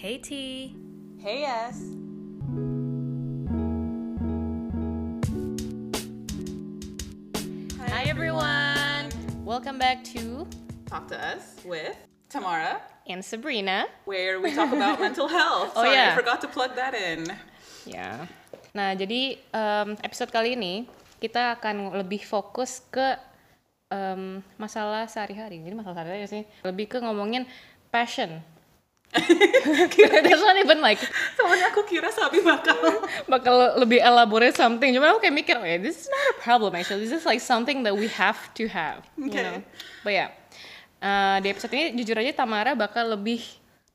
Hey T. Hey yes. Hi everyone. Welcome back to Talk to us with Tamara, and Sabrina. where we talk about mental health. Oh, Sorry, yeah. I forgot to plug that in. Ya. Nah, jadi em, episode kali ini kita akan lebih fokus ke em, masalah sehari-hari. Jadi masalah sehari-hari sih. Lebih ke ngomongin passion. That's not even like Soalnya aku kira Sabi bakal bakal lebih elaborate something. Cuma aku kayak mikir, oh ya, this is not a problem actually. This is like something that we have to have. You Okay. know? But yeah, uh, di episode ini jujur aja Tamara bakal lebih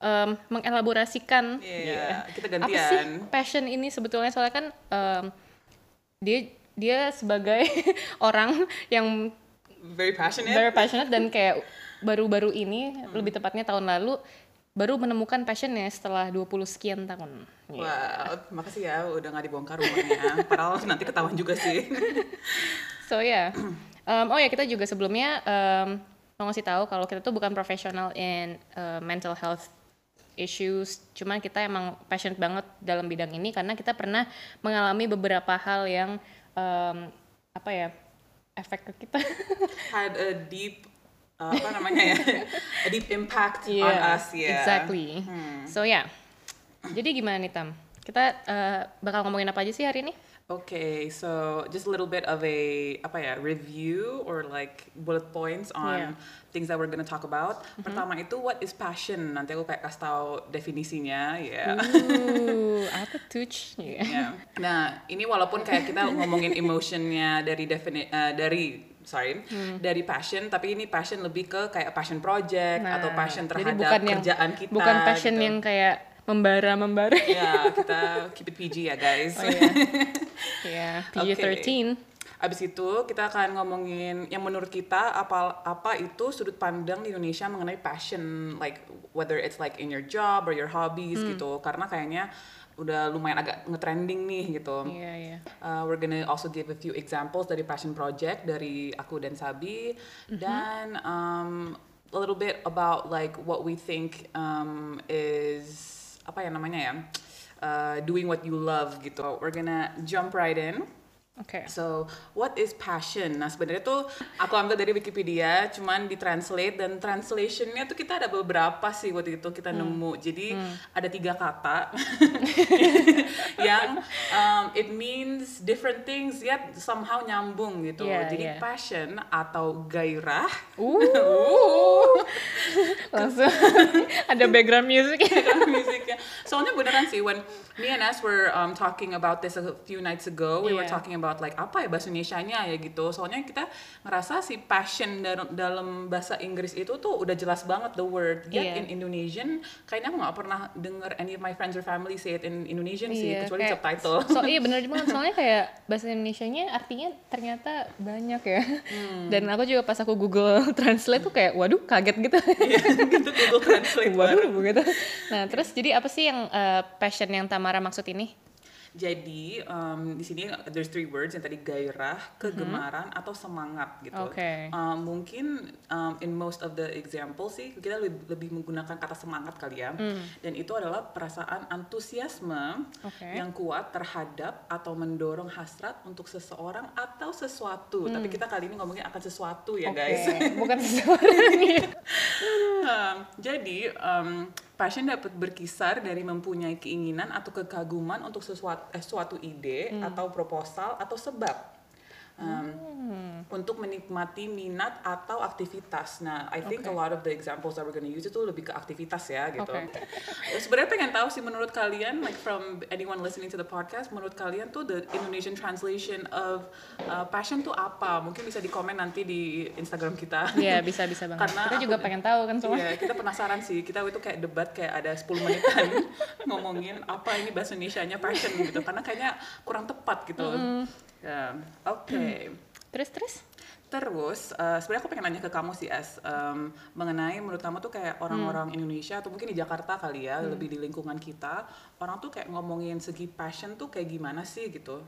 um, mengelaborasikan Iya, kita apa sih passion ini sebetulnya soalnya kan um, dia dia sebagai orang yang very passionate. very passionate dan kayak baru-baru ini lebih tepatnya tahun lalu baru menemukan passionnya setelah 20 sekian tahun. Iya. Wow, makasih ya udah nggak dibongkar rumahnya. Padahal nanti ketahuan juga sih. So ya, um, oh ya kita juga sebelumnya um, mau ngasih tahu kalau kita tuh bukan profesional in uh, mental health issues, cuman kita emang passionate banget dalam bidang ini karena kita pernah mengalami beberapa hal yang um, apa ya efek ke kita. Had a deep uh, apa namanya ya? A deep impact on Yeah, us ya. Exactly. So ya, jadi gimana nih Tam? Kita uh, bakal ngomongin apa aja sih hari ini? Okay, so just a little bit of a apa ya review or like bullet points on Yeah. things that we're gonna talk about. Pertama itu what is passion? Nanti aku kayak kasih tahu definisinya ya. Ooh, apa tuh? Yeah. Ya. Nah, ini walaupun kayak kita ngomongin emotionnya dari defini eh, dari sorry Hmm. dari passion, tapi ini passion lebih ke kayak passion project atau passion Nah, jadi terhadap bukan yang kerjaan kita. bukan passion gitu. yang kayak membara membara ya kita keep it PG ya guys. oh iya ya PG-13 Abis itu kita akan ngomongin yang menurut kita apa apa itu sudut pandang di Indonesia mengenai passion like whether it's like in your job or your hobbies Hmm. gitu karena kayaknya udah lumayan agak ngetrending nih gitu. iya iya Uh, we're gonna also give a few examples dari passion project dari aku dan Sabi Mm-hmm. dan um, a little bit about like what we think um, is apa ya namanya ya uh, doing what you love gitu. We're gonna jump right in. Oke So, what is passion? Nah, sebenarnya tuh aku ambil dari Wikipedia, cuman ditranslate dan translationnya tuh kita ada beberapa sih waktu itu kita Hmm. nemu. Jadi ada tiga kata yang um, it means different things yet somehow nyambung gitu. Iya, Jadi iya. passion atau gairah. uh langsung ada background music kan musiknya. Soalnya beneran sih when me and As were um, talking about this a few nights ago, we were Iya. talking about like apa ya bahasa Indonesianya ya gitu. Soalnya kita ngerasa si passion dalam, dalam bahasa Inggris itu tuh udah jelas banget the word. Yet Iya. in Indonesian kayaknya aku nggak pernah denger any of my friends or family say it in Indonesian sih Iya, kecuali kayak- subtitle. so iya bener banget soalnya kayak bahasa Indonesianya artinya ternyata banyak ya Hmm. dan aku juga pas aku Google Translate tuh kayak waduh kaget gitu Iya, gitu Google Translate waduh gitu nah terus jadi apa sih yang uh, passion yang Tamara maksud ini Jadi um, di sini there's three words yang tadi gairah, kegemaran atau semangat gitu. Oke. Um, mungkin um, in most of the example sih kita lebih, lebih menggunakan kata semangat kali ya. Dan itu adalah perasaan antusiasme Oke. yang kuat terhadap atau mendorong hasrat untuk seseorang atau sesuatu. Tapi kita kali ini ngomongin akan sesuatu ya Oke, guys. bukan seseorang Um, jadi um, passion dapat berkisar dari mempunyai keinginan atau kekaguman untuk sesuatu eh, suatu ide atau proposal atau sebab um, untuk menikmati minat atau aktivitas. Nah, I think Oke. a lot of the examples that we're gonna use itu lebih ke aktivitas ya gitu. Oke. Ya, Sebenarnya pengen tahu sih menurut kalian, like from anyone listening to the podcast, menurut kalian tuh the Indonesian translation of uh, passion tuh apa? Mungkin bisa di komen nanti di Instagram kita. Iya bisa bisa banget Karena kita aku- juga pengen tahu kan semua Iya, kita penasaran sih. Kita itu kayak debat kayak ada 10 menitan ngomongin apa ini bahasa Indonesia-nya passion gitu. Karena kayaknya kurang tepat gitu. Ya, Oke. terus terus? Terus, eh, sebenarnya aku pengen nanya ke kamu sih, Es, em, mengenai menurut kamu tuh kayak orang-orang Indonesia atau mungkin di Jakarta kali ya, lebih di lingkungan kita, orang tuh kayak ngomongin segi passion tuh kayak gimana sih gitu?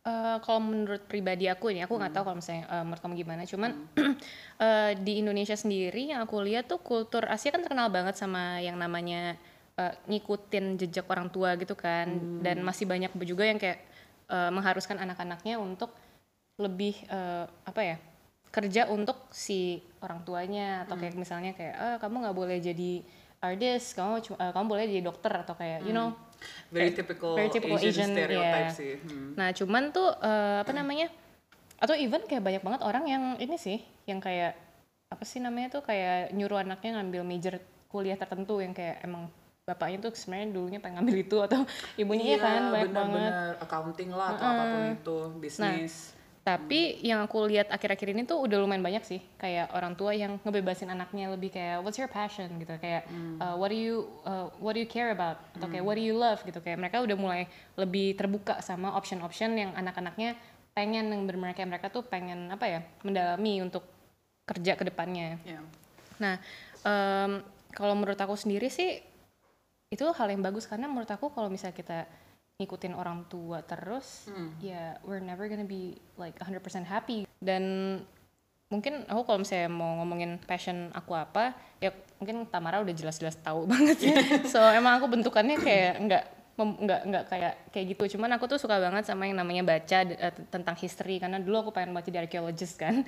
Eh, kalau menurut pribadi aku ini, aku nggak tahu kalau misalnya eh, menurut kamu gimana. Cuman eh, di Indonesia sendiri yang aku lihat tuh kultur Asia kan terkenal banget sama yang namanya uh, ngikutin jejak orang tua gitu kan. Dan masih banyak juga yang kayak uh, mengharuskan anak-anaknya untuk lebih uh, apa ya kerja untuk si orang tuanya atau kayak misalnya kayak ah kamu nggak boleh jadi artist kamu uh, kamu boleh jadi dokter atau kayak you know very kayak typical, very typical Asian, Asian, stereotype yeah. sih. Hmm. Nah, cuman tuh eh, apa namanya? Atau even kayak banyak banget orang yang ini sih, yang kayak apa sih namanya tuh kayak nyuruh anaknya ngambil major kuliah tertentu yang kayak emang bapaknya tuh sebenarnya dulunya pengen ngambil itu atau ibunya ya kan banyak banget. Iya, bener-bener accounting lah atau apa pun itu, bisnis. Tapi yang aku lihat akhir-akhir ini tuh udah lumayan banyak sih kayak orang tua yang ngebebasin anaknya lebih kayak what's your passion gitu kayak uh, what do you uh, what do you care about atau kayak what do you love gitu kayak mereka udah mulai lebih terbuka sama option-option yang anak-anaknya pengen yang benar kayak mereka tuh pengen apa ya mendalami untuk kerja ke depannya. Yeah. Nah, em, kalau menurut aku sendiri sih itu hal yang bagus karena menurut aku kalau misalnya kita ngikutin orang tua terus, ya we're never gonna be like 100% happy. Dan mungkin aku kalau misalnya mau ngomongin passion aku apa, ya mungkin Tamara udah jelas-jelas tahu banget ya. so emang aku bentukannya kayak nggak nggak nggak kayak kayak gitu cuman aku tuh suka banget sama yang namanya baca eh, tentang history karena dulu aku pengen baca di archaeologist kan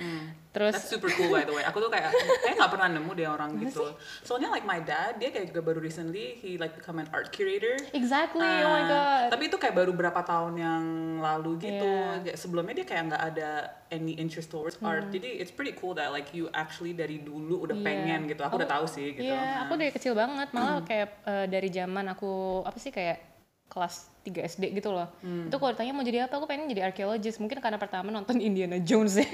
terus That's super cool by the way. Aku tuh kayak kayak nggak pernah nemu deh orang gitu. Soalnya like my dad, dia kayak juga baru recently he like become an art curator. exactly oh my Ah, god Tapi itu kayak baru berapa tahun yang lalu gitu. Yeah. Kayak Sebelumnya dia kayak nggak ada any interest towards Hmm. art. Jadi it's pretty cool that like you actually dari dulu udah Iya. pengen gitu. Aku udah tahu sih gitu. Iya, aku Nah. dari kecil banget, malah kayak eh, dari zaman aku apa sih kayak kelas 3 SD gitu loh. Hmm. Itu kalau ditanya mau jadi apa, aku pengen jadi archaeologist. Mungkin karena pertama nonton Indiana Jones ya.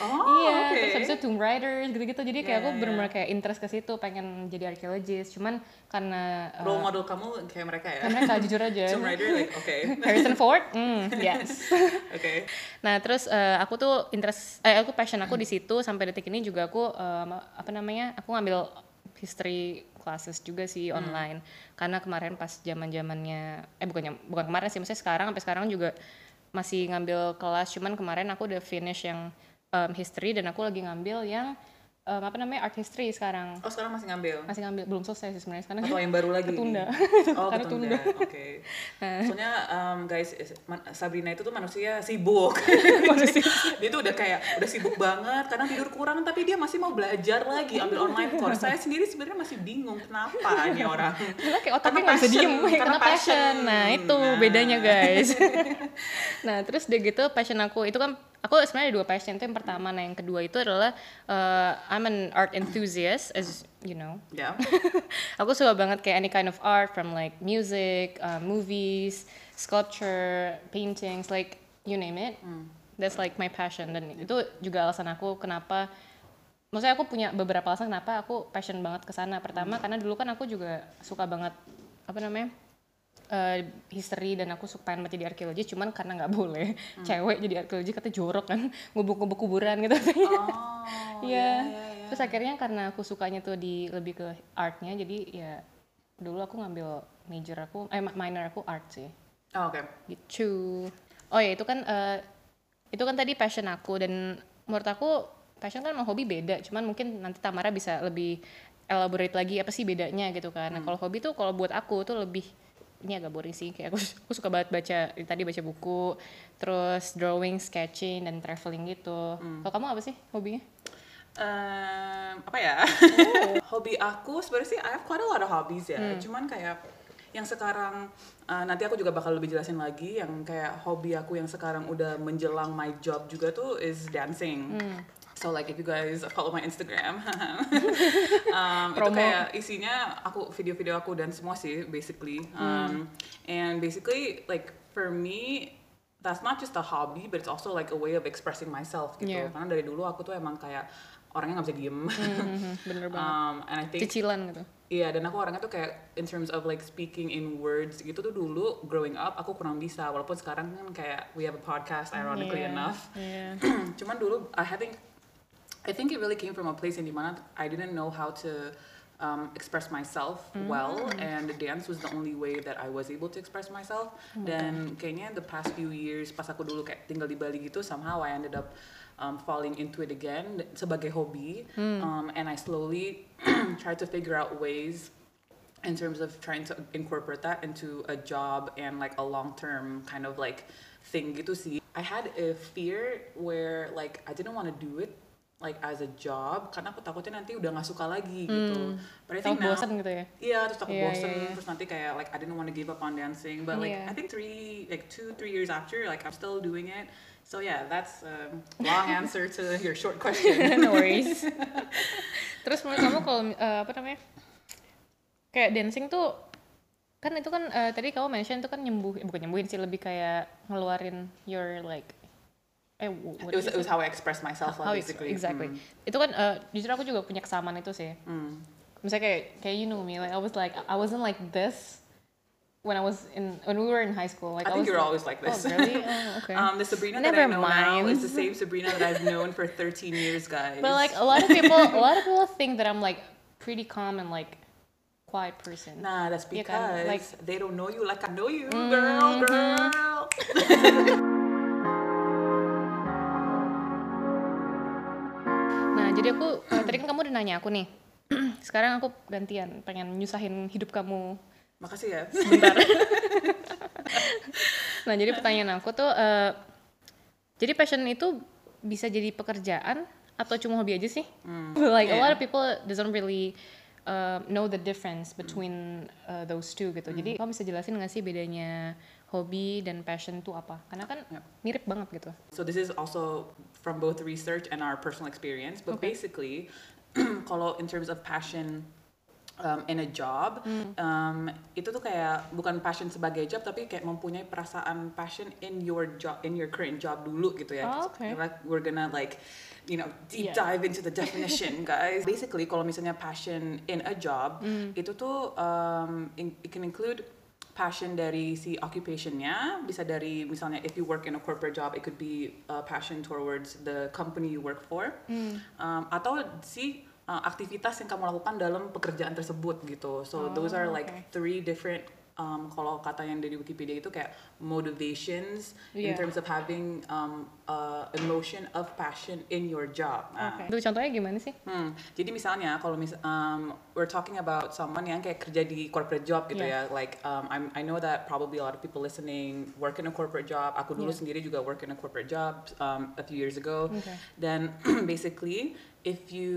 Oh, iya, oke. terus habis itu Tomb Raider gitu-gitu. Jadi kayak Iya, aku iya. bener-bener kayak interest ke situ, pengen jadi archaeologist. Cuman karena eh, Role model kamu kayak mereka ya? karena mereka jujur aja. Tomb Raider like oke. Harrison Ford, mm, yes. Oke. Nah terus eh, aku tuh interest, eh aku passion aku di situ sampai detik ini juga aku eh, apa namanya, aku ngambil history classes juga sih online. Karena kemarin pas zaman zamannya, eh bukannya bukan kemarin sih, maksudnya sekarang sampai sekarang juga masih ngambil kelas. Cuman kemarin aku udah finish yang em, history dan aku lagi ngambil yang em, apa namanya art history sekarang. Oh sekarang masih ngambil? Masih ngambil belum selesai sih sebenarnya sekarang. Atau yang baru lagi? Ketunda. Oh Karena ketunda. tunda. Nah. Oke. Soalnya um, guys, Sabrina itu tuh manusia sibuk. dia tuh udah kayak udah sibuk banget karena tidur kurang tapi dia masih mau belajar lagi ambil online course. Saya sendiri sebenarnya masih bingung kenapa ini orang. Karena kayak otaknya nggak bisa passion, diem, karena karena passion. passion. Nah itu Nah. bedanya guys. nah terus udah gitu passion aku itu kan aku sebenarnya ada dua passion itu yang pertama, nah yang kedua itu adalah uh, I'm an art enthusiast as you know. Ya. aku suka banget kayak any kind of art from like music, uh, movies, sculpture, paintings, like you name it. That's like my passion dan itu juga alasan aku kenapa maksudnya aku punya beberapa alasan kenapa aku passion banget ke sana. Pertama karena dulu kan aku juga suka banget apa namanya? Eh, history dan aku suka pengen jadi arkeologi cuman karena nggak boleh cewek jadi arkeologi kata jorok kan ngubuk-ngubuk kuburan gitu Oh. Iya. Terus akhirnya karena aku sukanya tuh di lebih ke artnya, jadi ya dulu aku ngambil major aku, eh minor aku art sih. Oh, Oke. Gitu. Oh ya itu kan eh, itu kan tadi passion aku dan menurut aku passion kan sama hobi beda. Cuman mungkin nanti Tamara bisa lebih elaborate lagi apa sih bedanya gitu kan. Nah kalau hobi tuh kalau buat aku tuh lebih ini agak boring sih kayak aku, aku suka banget baca tadi baca buku terus drawing sketching dan traveling gitu kalau kamu apa sih hobinya Em, apa ya? Hobi aku sebenarnya sih I have quite a lot of hobbies ya. Cuman kayak yang sekarang eh, nanti aku juga bakal lebih jelasin lagi yang kayak hobi aku yang sekarang udah menjelang my job juga tuh is dancing. So like if you guys follow my Instagram, um, itu kayak isinya aku video-video aku dan semua sih basically. Um, And basically like for me that's not just a hobby but it's also like a way of expressing myself gitu. Yeah. Karena dari dulu aku tuh emang kayak orangnya nggak bisa diem. Mhm, bener banget um, and I think cicilan gitu Iya, dan aku orangnya tuh kayak in terms of like speaking in words gitu tuh dulu growing up aku kurang bisa walaupun sekarang kan kayak we have a podcast ironically Iya, enough. iya. Cuman dulu I think I think it really came from a place in dimana I didn't know how to um, express myself well and dance was the only way that I was able to express myself. Dan kayaknya the past few years pas aku dulu kayak tinggal di Bali gitu somehow I ended up um, falling into it again sebagai hobi um, and I slowly tried to figure out ways in terms of trying to incorporate that into a job and like a long term kind of like thing gitu sih. I had a fear where like I didn't want to do it like as a job karena aku takutnya nanti udah nggak suka lagi gitu. But I think Takut now bosan gitu ya? Iya, terus takut Iya, bosen, iya. terus nanti kayak like I didn't want to give up on dancing, but like Iya. I think three, like two, three years after, like I'm still doing it. So yeah, that's a long answer to your short question. no worries. Terus menurut kamu kalau eh, apa namanya? Kayak dancing tuh kan itu kan eh, tadi kamu mention itu kan nyembuh bukan nyembuhin sih lebih kayak ngeluarin your like eh it was it was how I expressed myself lah How basically. exactly. Mm. Itu kan eh, jujur aku juga punya kesamaan itu sih. Mm. Misalnya kayak kayak you know me, like I was like I wasn't like this when I was in when we were in high school. Like I think was you're like, always like this. Oh really? Oh okay. Um, the Sabrina Never that I know now mind. is the same Sabrina that I've known for 13 years, guys. But like a lot of people, a lot of people think that I'm like pretty calm and like quiet person. Nah, that's because kan, like- they don't know you like I know you, Mm-hmm. girl, girl. aku eh, tadi kan kamu udah nanya aku nih. Sekarang aku gantian, pengen nyusahin hidup kamu Makasih ya. sebentar. nah, jadi pertanyaan aku tuh, eh, jadi passion itu bisa jadi pekerjaan atau cuma hobi aja sih? like a lot of people doesn't really uh, know the difference between uh, those two gitu. Jadi kamu bisa jelasin nggak sih bedanya hobi dan passion itu apa? Karena kan mirip banget gitu. So this is also from both research and our personal experience. But Okay. basically, kalau in terms of passion um, in a job, um, itu tuh kayak bukan passion sebagai job, tapi kayak mempunyai perasaan passion in your job, in your current job dulu gitu ya. Oh, okay. Like we're gonna like, you know, deep Yeah. dive into the definition, guys. Basically, kalau misalnya passion in a job, itu tuh um, in- it can include passion dari si occupationnya. Bisa dari misalnya if you work in a corporate job it could be uh, passion towards the company you work for. Um, atau si uh, aktivitas yang kamu lakukan dalam pekerjaan tersebut gitu. So those are Oh, like okay. three different um, kalau kata yang dari Wikipedia itu kayak motivations in Yeah. terms of having um, uh, emotion of passion in your job Nah, Oke. Itu contohnya gimana sih? Hmm, jadi misalnya kalau mis um, we're talking about someone yang kayak kerja di corporate job gitu Yeah. ya, like um, I'm, I know that probably a lot of people listening work in a corporate job. Aku dulu Yeah. sendiri juga work in a corporate job um, a few years ago. Okay. Dan basically if you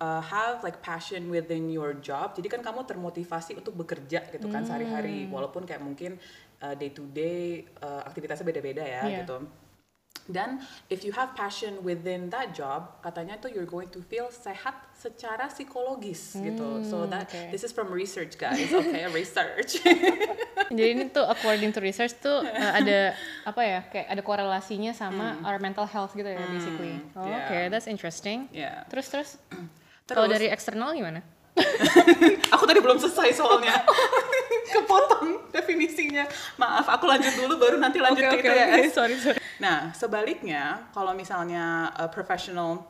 uh, have like passion within your job, jadi kan kamu termotivasi untuk bekerja gitu kan sehari-hari, Hmm. walaupun kayak mungkin uh, day to day uh, aktivitasnya beda-beda ya Yeah. gitu. Dan if you have passion within that job, katanya tuh you're going to feel sehat secara psikologis gitu. So that okay. this is from research guys, okay, research. Jadi ini tuh according to research tuh uh, ada apa ya kayak ada korelasinya sama our mental health gitu ya basically. Oh, yeah. Oke, that's interesting. yeah. Terus terus kalau Terus- dari eksternal gimana? Aku tadi belum selesai soalnya. Kepotong definisinya. Maaf, aku lanjut dulu baru nanti lanjut ke itu ya. guys. sorry sorry. Nah, sebaliknya, kalau misalnya a professional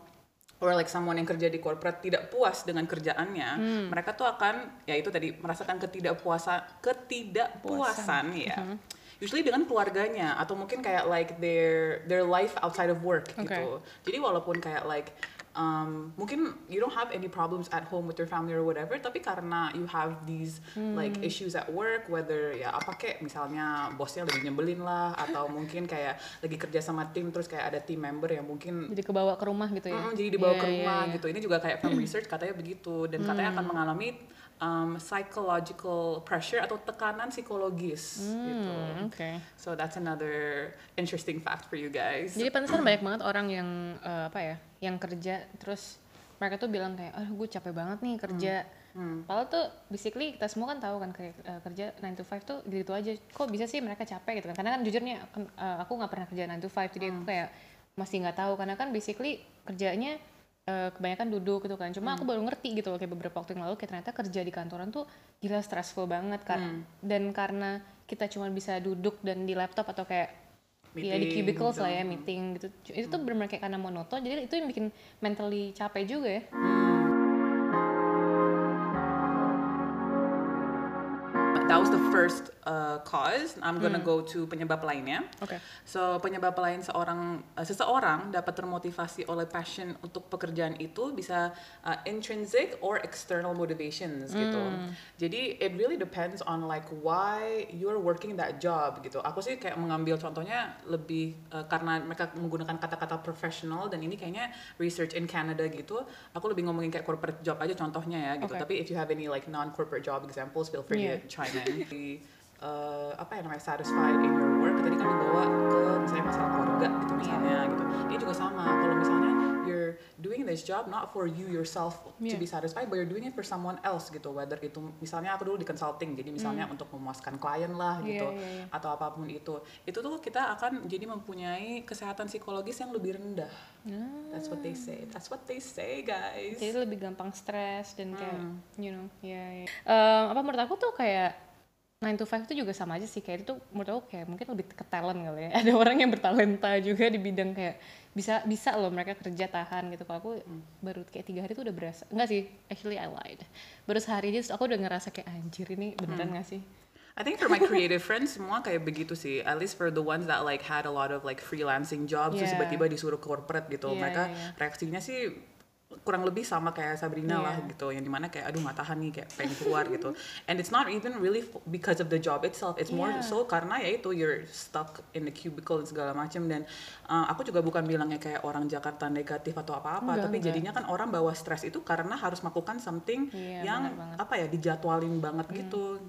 or like someone yang kerja di corporate tidak puas dengan kerjaannya, mereka tuh akan ya itu tadi merasakan ketidakpuasan ketidakpuasan ya. Usually dengan keluarganya atau mungkin kayak like their their life outside of work gitu. Jadi walaupun kayak like um, mungkin you don't have any problems at home with your family or whatever, tapi karena you have these like issues at work, whether ya apa kayak misalnya bosnya lagi nyebelin lah, atau mungkin kayak lagi kerja sama tim terus kayak ada team member yang mungkin Jadi kebawa ke rumah gitu ya. Mm, jadi dibawa Iya, ke iya, rumah iya. gitu. Ini juga kayak from research katanya begitu dan katanya akan mengalami um, psychological pressure atau tekanan psikologis gitu. Hmm, Oke. So that's another interesting fact for you guys. Jadi pantesan banyak banget orang yang eh, apa ya, yang kerja terus mereka tuh bilang kayak, ah gue capek banget nih kerja. Hmm. Padahal tuh basically kita semua kan tahu kan eh, kerja 9 to 5 tuh gitu aja. Kok bisa sih mereka capek gitu kan? Karena kan jujurnya eh, aku nggak pernah kerja 9 to 5 jadi Hmm. aku kayak masih nggak tahu karena kan basically kerjanya eh, kebanyakan duduk gitu kan. Cuma Hmm. aku baru ngerti gitu loh kayak beberapa waktu yang lalu kayak ternyata kerja di kantoran tuh gila stressful banget kan. Hmm. Dan karena kita cuma bisa duduk dan di laptop atau kayak Iya di Meeting cubicles gitu. lah ya meeting gitu. Itu tuh benar kayak karena monoton. Jadi itu yang bikin mentally capek juga ya. that was the first uh, cause. I'm gonna go to penyebab lainnya. Oke. So penyebab lain seorang uh, seseorang dapat termotivasi oleh passion untuk pekerjaan itu bisa uh, intrinsic or external motivations gitu. Jadi it really depends on like why you're working that job gitu. Aku sih kayak mengambil contohnya lebih uh, karena mereka menggunakan kata-kata professional dan ini kayaknya research in Canada gitu. Aku lebih ngomongin kayak corporate job aja contohnya ya gitu. Oke. Tapi if you have any like non-corporate job examples, feel free Yeah. to chime in. Uh, apa yang namanya satisfied in your work tadi kan dibawa ke misalnya masalah keluarga gitu misalnya gitu ini juga sama kalau misalnya you're doing this job not for you yourself to Yeah. be satisfied but you're doing it for someone else gitu whether itu misalnya aku dulu di consulting jadi misalnya untuk memuaskan klien lah Iya, gitu iya, iya. atau apa pun itu itu tuh kita akan jadi mempunyai kesehatan psikologis yang lebih rendah that's what they say that's what they say guys Jadi lebih gampang stres dan kayak, Hmm. you know, ya. ya. Em, apa menurut aku tuh kayak 9 to 5 itu juga sama aja sih kayak itu menurut aku kayak mungkin lebih ke talent kali ya. Ada orang yang bertalenta juga di bidang kayak bisa bisa loh mereka kerja tahan gitu. Kalau aku baru kayak tiga hari tuh udah berasa enggak sih, actually I lied. Baru sehari aja terus aku udah ngerasa kayak anjir ini beneran nggak sih? I think for my creative friends semua kayak begitu sih. At least for the ones that like had a lot of like freelancing jobs terus Yeah. tiba-tiba disuruh corporate gitu. Yeah, Mereka yeah, yeah. reaksinya sih kurang lebih sama kayak Sabrina lah Yeah. gitu. Yang di mana kayak aduh nggak tahan nih kayak pengen keluar gitu. And it's not even really because of the job itself. It's more Yeah. so karena ya itu you're stuck in the cubicle dan segala macam dan uh, aku juga bukan bilangnya kayak orang Jakarta negatif atau apa-apa, Enggak, tapi enggak. jadinya kan orang bawa stres itu karena harus melakukan something Iya, yang apa ya dijadwalin banget gitu.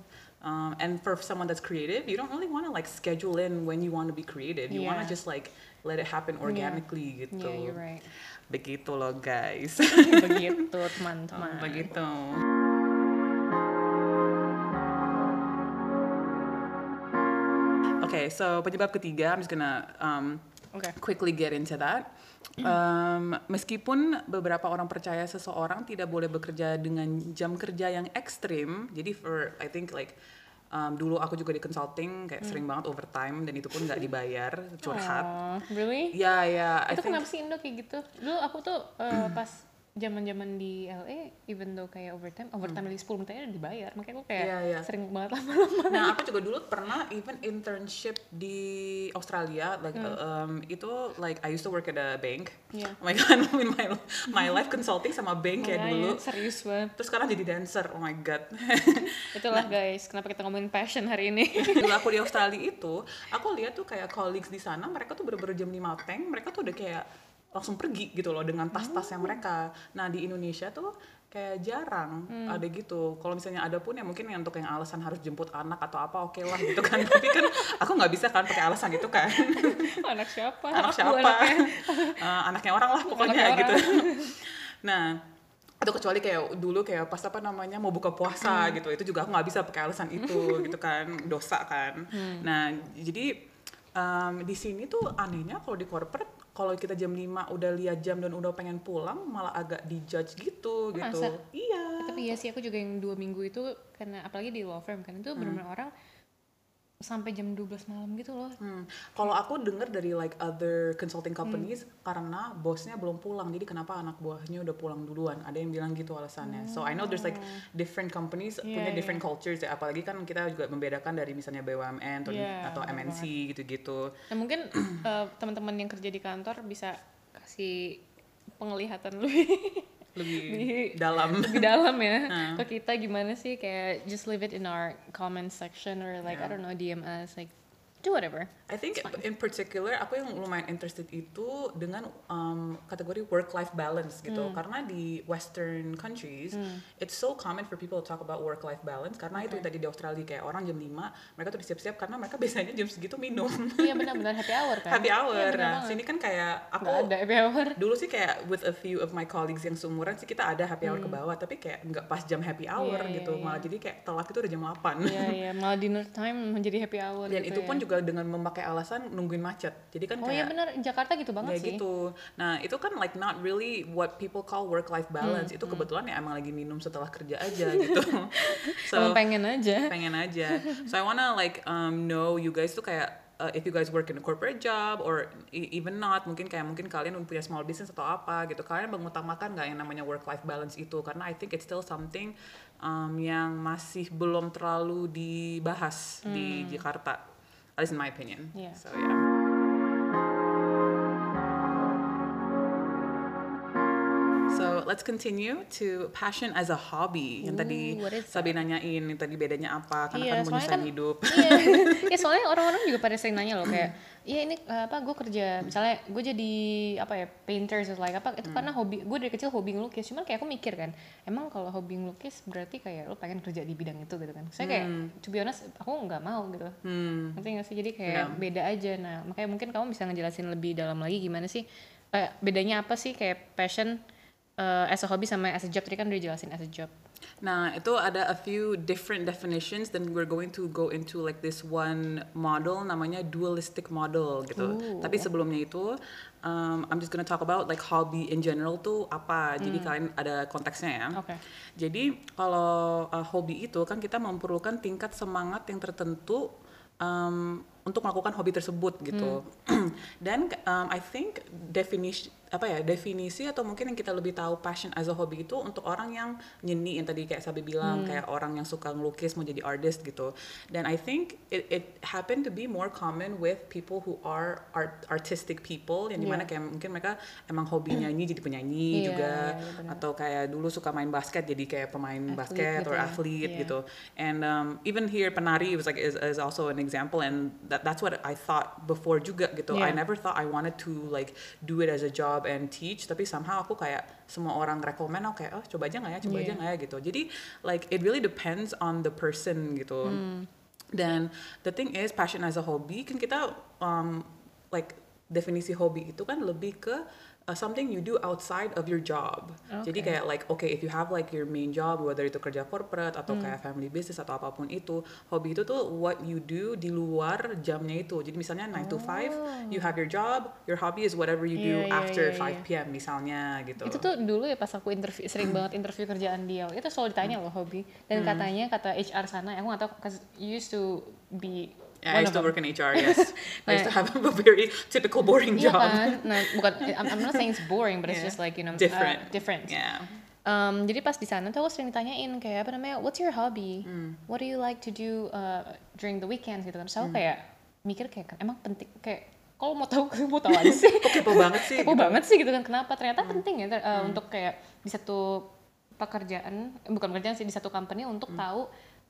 Um, and for someone that's creative, you don't really want to like schedule in when you want to be creative. You want to Yeah. just like let it happen organically gitu. Yeah, you're right. Begitu loh guys. Begitu teman-teman. Begitu. Okay, so penyebab ketiga, I'm just gonna um, Oke. quickly get into that. Um, meskipun beberapa orang percaya seseorang tidak boleh bekerja dengan jam kerja yang ekstrim, jadi for I think like um, dulu aku juga di consulting kayak sering banget overtime dan itu pun nggak dibayar, curhat. Aw, really? Ya ya, I itu think kenapa sih Indo kayak gitu dulu aku tuh eh, pas zaman zaman di LA even though kayak overtime overtime dari 10 menit aja udah dibayar makanya aku kayak Hmm. Iya, iya. sering banget lama-lama Nah, aku juga dulu pernah even internship di Australia, like um, itu like I used to work at a bank. Iya. Oh my god, in my my life consulting sama bank ya dulu. serius banget Terus sekarang jadi dancer. Oh my god. itulah guys kenapa kita ngomongin passion hari ini dulu aku di Australia itu, aku lihat tuh kayak colleagues di sana, mereka tuh bener-bener jam 5 tank, mereka tuh udah kayak langsung pergi gitu loh dengan tas-tasnya mereka. Nah di Indonesia tuh kayak jarang ada gitu. Kalau misalnya ada pun ya mungkin yang untuk yang alasan harus jemput anak atau apa oke lah gitu kan. Tapi kan aku nggak bisa kan pakai alasan itu kan. anak siapa anak Aku siapa? anaknya. Eh, anaknya orang lah pokoknya Anaknya gitu. orang. nah itu kecuali kayak dulu kayak pas apa namanya mau buka puasa gitu itu juga aku nggak bisa pakai alasan itu gitu kan dosa kan nah jadi em, di sini tuh anehnya kalau di corporate kalau kita jam 5 udah lihat jam dan udah pengen pulang malah agak dijudge gitu gitu. Masa? iya. Tapi iya sih aku juga yang dua minggu itu karena apalagi di law firm kan itu benar-benar orang sampai jam 12 malam gitu loh Hmm. Kalau aku denger dari like other consulting companies karena bosnya belum pulang, jadi kenapa anak buahnya udah pulang duluan? Ada yang bilang gitu alasannya. So I know there's like different companies punya Yeah, different cultures ya. Apalagi kan kita juga membedakan dari misalnya BUMN atau, Yeah, atau MNC gitu-gitu. Nah mungkin eh, teman-teman yang kerja di kantor bisa kasih penglihatan lebih Lebih Di- dalam. lebih dalam ya. Ke kita gimana sih kayak just leave it in our comment section or like I don't know DM us like do whatever. I think in particular aku yang lumayan interested itu dengan um, kategori work life balance gitu. Karena di western countries it's so common for people to talk about work life balance. Karena itu yang tadi di Australia kayak orang jam 5 mereka tuh siap-siap karena mereka biasanya jam segitu minum. Iya benar-benar happy hour kan. happy hour. Iya, benar nah banget. sini kan kayak aku Nggak ada happy hour. dulu sih kayak with a few of my colleagues yang seumuran sih kita ada happy hour ke bawah tapi kayak nggak pas jam happy hour Hmm. Iya, gitu. iya, malah jadi kayak telat itu udah jam 8 Iya iya. Malah dinner time menjadi happy hour dan gitu itu ya. pun juga dengan memakai alasan nungguin macet jadi kan Oh kayak iya benar Jakarta gitu banget kayak sih. gitu. Nah itu kan like not really what people call work life balance. Hmm, itu kebetulan ya emang lagi minum setelah kerja aja gitu. Emang so pengen aja. pengen aja. So I wanna like um, know you guys tuh kayak uh, if you guys work in a corporate job or e- even not mungkin kayak mungkin kalian punya small business atau apa gitu kalian mengutamakan nggak yang namanya work life balance itu karena I think it's still something um, yang masih belum terlalu dibahas di Jakarta at least in my opinion Yeah. so yeah let's continue to passion as a hobby. Yang tadi Ooh, Sabi nanyain yang tadi bedanya apa karena Iya, kan menyusahin kan- hidup. Iya, ya soalnya orang-orang juga pada sering nanya loh kayak, iya ini uh, apa gue kerja, misalnya gue jadi apa ya painters atau like apa itu karena hobi gue dari kecil hobi ngelukis, cuman kayak aku mikir kan, emang kalau hobi ngelukis berarti kayak lo pengen kerja di bidang itu gitu kan, saya kayak to be honest aku nggak mau gitu, Hmm. ngerti nggak sih? Jadi kayak Iya. beda aja, nah makanya mungkin kamu bisa ngejelasin lebih dalam lagi gimana sih kayak bedanya apa sih kayak passion uh, as a hobby sama as a job tadi kan udah jelasin as a job. Nah, itu ada a few different definitions then we're going to go into like this one model namanya dualistic model gitu. Ooh. Tapi sebelumnya itu um, I'm just gonna talk about like hobby in general tuh apa. Jadi kalian ada konteksnya ya. Oke. Jadi kalau uh, hobi itu kan kita memerlukan tingkat semangat yang tertentu um, untuk melakukan hobi tersebut gitu. Dan um, I think definisi apa ya definisi atau mungkin yang kita lebih tahu passion as a hobby itu untuk orang yang nyeni yang tadi kayak Sabi bilang kayak orang yang suka ngelukis mau jadi artist gitu. Dan I think it, it happened to be more common with people who are art, artistic people yang di mana Yeah. kayak mungkin mereka emang hobi nyanyi jadi penyanyi Iya, juga iya, benar. atau kayak dulu suka main basket jadi kayak pemain Atlet basket gitu or ya. athlete Iya. gitu and um, even here penari was like is, is also an example and that that's what I thought before juga gitu I Yeah. never thought I wanted to like do it as a job and teach tapi somehow aku kayak semua orang rekomend aku kayak oh coba aja nggak ya coba aja Iya. nggak ya gitu jadi like it really depends on the person gitu dan the thing is passion as a hobby kan kita um, like definisi hobi itu kan lebih ke uh, something you do outside of your job. Jadi Okay. kayak like okay if you have like your main job whether itu kerja corporate atau kayak family business atau apa pun itu, hobi itu tuh what you do di luar jamnya itu. Jadi misalnya 9 to 5 you have your job, your hobby is whatever you do Iya, iya, after iya, 5 p.m. misalnya gitu. Itu tuh dulu ya pas aku interview sering banget interview kerjaan dia. Itu selalu ditanya loh hobi. Dan katanya kata HR sana, aku nggak tahu you used to be Yeah, I used to them. work in HR, yes. I used to have a very typical boring job. kan? Nah, bukan I'm, I'm not saying it's boring, but it's Yeah. just like you know uh, Different. different. Yeah. Um, jadi pas di sana tuh aku sering ditanyain kayak apa namanya, what's your hobby? Hmm. What do you like to do uh, during the weekends gitu kan? So aku kayak mikir kayak emang penting kayak kalau mau tahu mau tahu aja sih. Kok kepo banget sih? kepo gitu? banget sih gitu kan kenapa ternyata Hmm. penting ya ter- uh, untuk kayak di satu pekerjaan eh, bukan pekerjaan sih di satu company untuk Hmm. tahu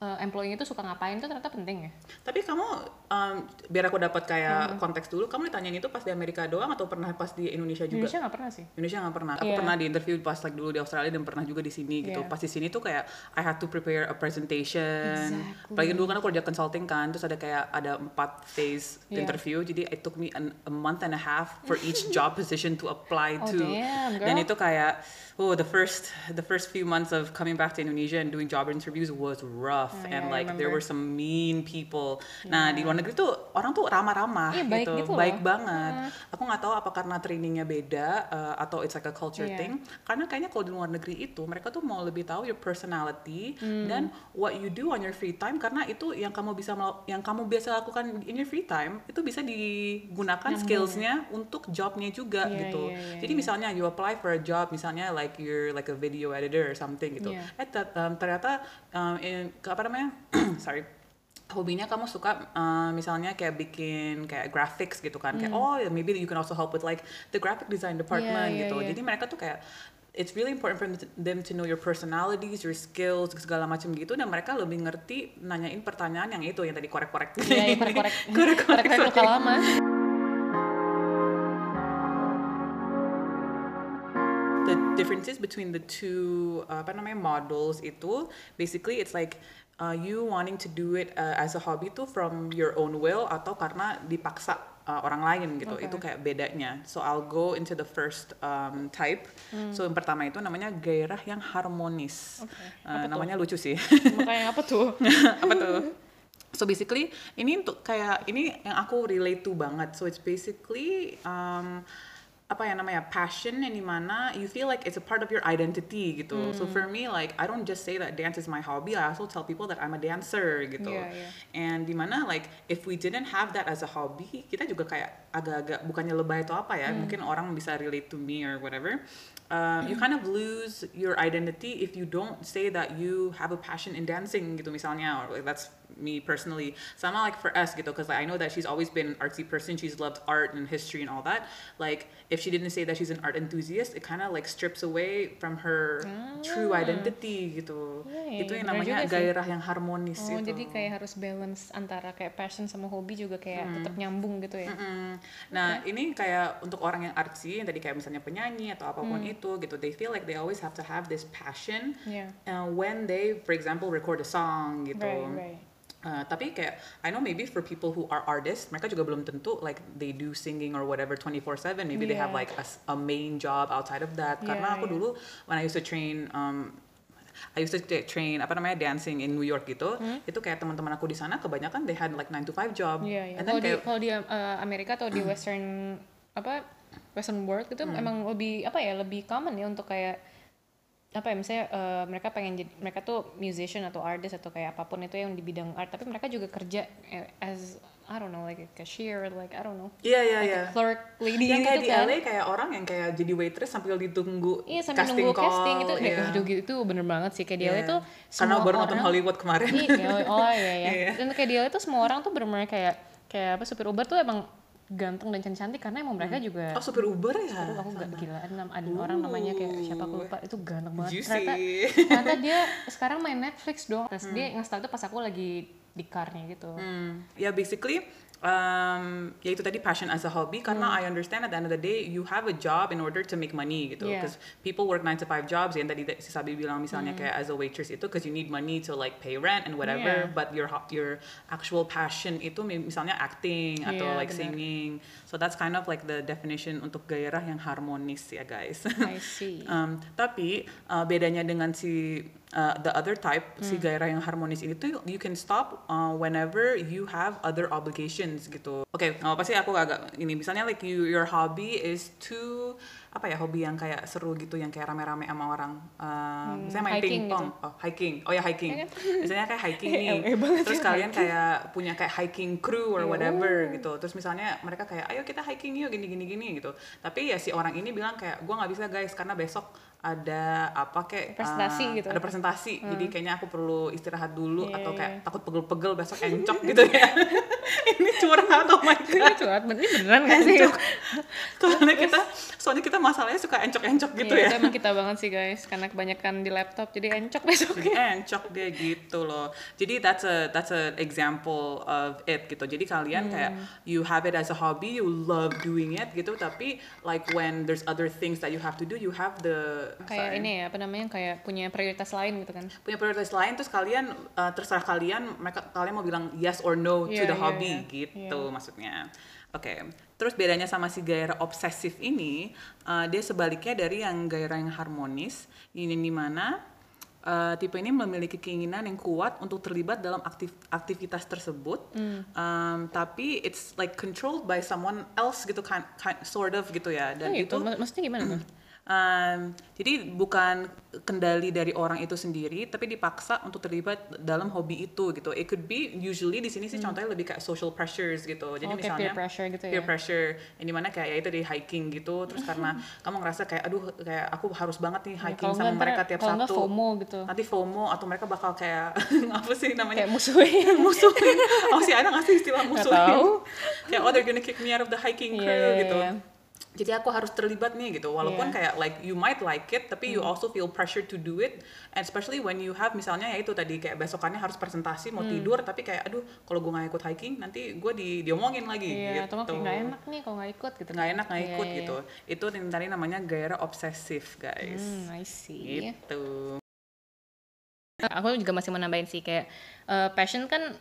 uh, employee itu suka ngapain itu ternyata penting ya Tapi kamu um, biar aku dapat kayak konteks dulu, kamu ditanyain itu pas di Amerika doang atau pernah pas di Indonesia juga? Indonesia nggak pernah sih Indonesia nggak pernah. Aku Iya. pernah di interview pas like dulu di Australia dan pernah juga di sini gitu. Iya. Pas di sini tuh kayak I had to prepare a presentation. Exactly. Apalagi dulu kan aku kerja consulting kan, terus ada kayak ada empat phase Iya. interview. Jadi it took me an, a month and a half for each job position to apply Oh, to. damn, Dan itu kayak oh the first the first few months of coming back to Indonesia and doing job interviews was rough Oh, and yeah, like there were some mean people. Nah di luar negeri tuh orang tuh ramah-ramah baik gitu, gitu baik loh. banget. Aku nggak tahu apa karena trainingnya beda uh, atau it's like a culture Iya. thing. Karena kayaknya kalau di luar negeri itu mereka tuh mau lebih tahu your personality Hmm. dan what you do on your free time karena itu yang kamu bisa yang kamu biasa lakukan in your free time itu bisa digunakan skillsnya untuk jobnya juga Iya, gitu. iya, iya, Jadi iya. misalnya you apply for a job misalnya like you're like a video editor or something gitu. Iya. Eh um, ternyata um, in, apa namanya? sorry hobinya kamu suka uh, misalnya kayak bikin kayak graphics gitu kan kayak oh yeah, maybe you can also help with like the graphic design department Hmm. Iya, gitu iya. jadi mereka tuh kayak it's really important for them to, know your personalities your skills segala macam gitu dan mereka lebih ngerti nanyain pertanyaan yang itu yang tadi korek-korek Iya, ya, korek-korek Korek-korek, lama differences between the two uh, apa namanya models itu basically it's like uh, you wanting to do it uh, as a hobby tuh from your own will atau karena dipaksa uh, orang lain gitu. Okay. itu kayak bedanya. So I'll go into the first um, type. So yang pertama itu namanya gairah yang harmonis. Okay. Uh, Apa tuh? namanya lucu sih. Makanya apa tuh? Apa tuh? So basically ini untuk kayak ini yang aku relate to banget. So it's basically um, apa ya namanya passion yang di mana you feel like it's a part of your identity gitu. So Hmm. for me like I don't just say that dance is my hobby. I also tell people that I'm a dancer gitu. Iya, iya. And di mana like if we didn't have that as a hobby, kita juga kayak agak-agak bukannya lebay atau apa ya, Hmm. mungkin orang bisa relate to me or whatever. Um, you kind of lose your identity if you don't say that you have a passion in dancing gitu misalnya, or like that's me personally. Sama like for us gitu, because I know that she's always been an artsy person. She's loved art and history and all that. Like if she didn't say that she's an art enthusiast, it kind of like strips away from her true identity gitu. Ah. Iya, itu yang namanya gairah yang harmonis Oh, itu. jadi kayak harus balance antara kayak passion sama hobi juga kayak Hmm. tetap nyambung gitu ya. Mm. Nah, ini kayak untuk orang yang artsy yang tadi kayak misalnya penyanyi atau apa pun Hmm. itu gitu, they feel like they always have to have this passion Iya. uh, when they, for example, record a song gitu. Right, right. Uh, tapi kayak I know maybe for people who are artists, mereka juga belum tentu like they do singing or whatever 24/7. Maybe they have Yeah. like a, a main job outside of that. Karena Yeah, aku yeah. dulu when I used to train um, I used to train apa namanya dancing in New York gitu. Itu kayak teman-teman aku di sana kebanyakan they had like 9 to 5 job. Hmm? Iya, iya. And then Kalau di kalau di uh, Amerika atau di Western apa Western world gitu Hmm. emang lebih apa ya lebih common ya untuk kayak apa ya misalnya uh, mereka pengen jadi mereka tuh musician atau artist atau kayak apa pun itu yang di bidang art tapi mereka juga kerja eh, as I don't know like a cashier like I don't know Iya iya like iya. a clerk lady Yang gitu kayak di kan LA kayak orang yang kayak jadi waitress sambil ditunggu Iya sambil casting nunggu call. casting itu kayak iya. aduh gitu itu bener banget sih kayak di LA Iya. tuh Karena baru nonton Hollywood kemarin. Iya, oh iya ya. Iya. Dan kayak di LA tuh semua orang tuh bener-bener kayak kayak apa supir Uber tuh emang ganteng dan cantik karena emang mereka juga Oh supir Uber ya? Aduh, aku gak gila ada, ada orang namanya kayak siapa aku lupa. Itu ganteng banget. Juicy. ternyata ternyata dia sekarang main Netflix dong. Terus dia nge-start tuh pas aku lagi di carnya gitu. Hmm. Ya basically um, ya itu tadi passion as a hobby karena I understand at the end of the day you have a job in order to make money gitu Yeah. because people work 9 to 5 jobs yang tadi si Sabi bilang misalnya kayak as a waitress itu because you need money to like pay rent and whatever Yeah. but your your actual passion itu mi- misalnya acting atau Yeah, like benar. singing so that's kind of like the definition untuk gairah yang harmonis ya guys. I see. Um, tapi uh, bedanya dengan si uh, the other type si gairah yang harmonis ini tuh you can stop uh, whenever you have other obligations gitu. Oke, nggak apa sih aku agak ini? Misalnya like you, your hobby is to apa ya hobi yang kayak seru gitu yang kayak rame-rame sama orang. Uh, misalnya main pingpong, oh hiking, oh ya hiking. misalnya kayak hiking nih, LA banget terus ya, kalian kayak punya kayak hiking crew or Iya. whatever gitu. Terus misalnya mereka kayak ayo kita hiking yuk gini gini gini gitu. Tapi ya si orang ini bilang kayak gua nggak bisa guys karena besok ada apa kayak Presentasi uh, gitu. Ada presentasi. Jadi kayaknya aku perlu istirahat dulu Iya, atau kayak iya. takut pegel-pegel besok encok gitu ya. ini curhat oh my god. ini curhat ini beneran gak sih soalnya kita soalnya kita masalahnya suka encok-encok gitu Iya, ya. itu emang kita banget sih guys. Karena kebanyakan di laptop jadi encok besok jadi encok dia gitu loh. Jadi that's a that's a example of it gitu. Jadi kalian kayak Hmm. you have it as a hobby you love doing it gitu. Tapi like when there's other things that you have to do you have the kayak sorry, ini ya apa namanya kayak punya prioritas lain gitu kan. Punya prioritas lain terus kalian uh, terserah kalian mereka kalian mau bilang yes or no to Iya, the iya, hobby iya. gitu maksudnya. Oke terus bedanya sama si gairah obsesif ini uh, dia sebaliknya dari yang gairah yang harmonis ini di mana uh, tipe ini memiliki keinginan yang kuat untuk terlibat dalam aktif- aktivitas tersebut Hmm. um, tapi it's like controlled by someone else gitu kan kind, sort of gitu ya dan Oh gitu, itu Mak- maksudnya gimana tuh? Um, jadi bukan kendali dari orang itu sendiri, tapi dipaksa untuk terlibat dalam hobi itu gitu. It could be usually di sini sih contohnya lebih kayak social pressures gitu. Jadi Hmm. Oh, misalnya peer pressure gitu ya? peer pressure, yang di mana kayak ya itu di hiking gitu. Terus karena kamu ngerasa kayak aduh kayak aku harus banget nih hiking Ya, sama nggak ntar- mereka tiap kalau Sabtu. FOMO gitu Nanti FOMO atau mereka bakal kayak apa sih namanya? kayak musuhin musuhin. Oh sih ada nggak sih istilah musuhin? tahu. kayak oh they're gonna kick me out of the hiking crew Iya, iya, gitu. iya. Jadi aku harus terlibat nih gitu. Walaupun Iya. Hmm. kayak like you might like it, tapi you also feel pressure to do it. And especially when you have misalnya ya itu tadi kayak besokannya harus presentasi Hmm. mau tidur, tapi kayak aduh kalau gue nggak ikut hiking nanti gue di diomongin lagi iya gitu. atau nggak enak nih kalau nggak ikut gitu Nggak enak nggak Iya, ikut iya, gitu. Itu yang tadi namanya gairah obsesif guys. hmm, I see Gitu. aku juga masih mau nambahin sih kayak eh, passion kan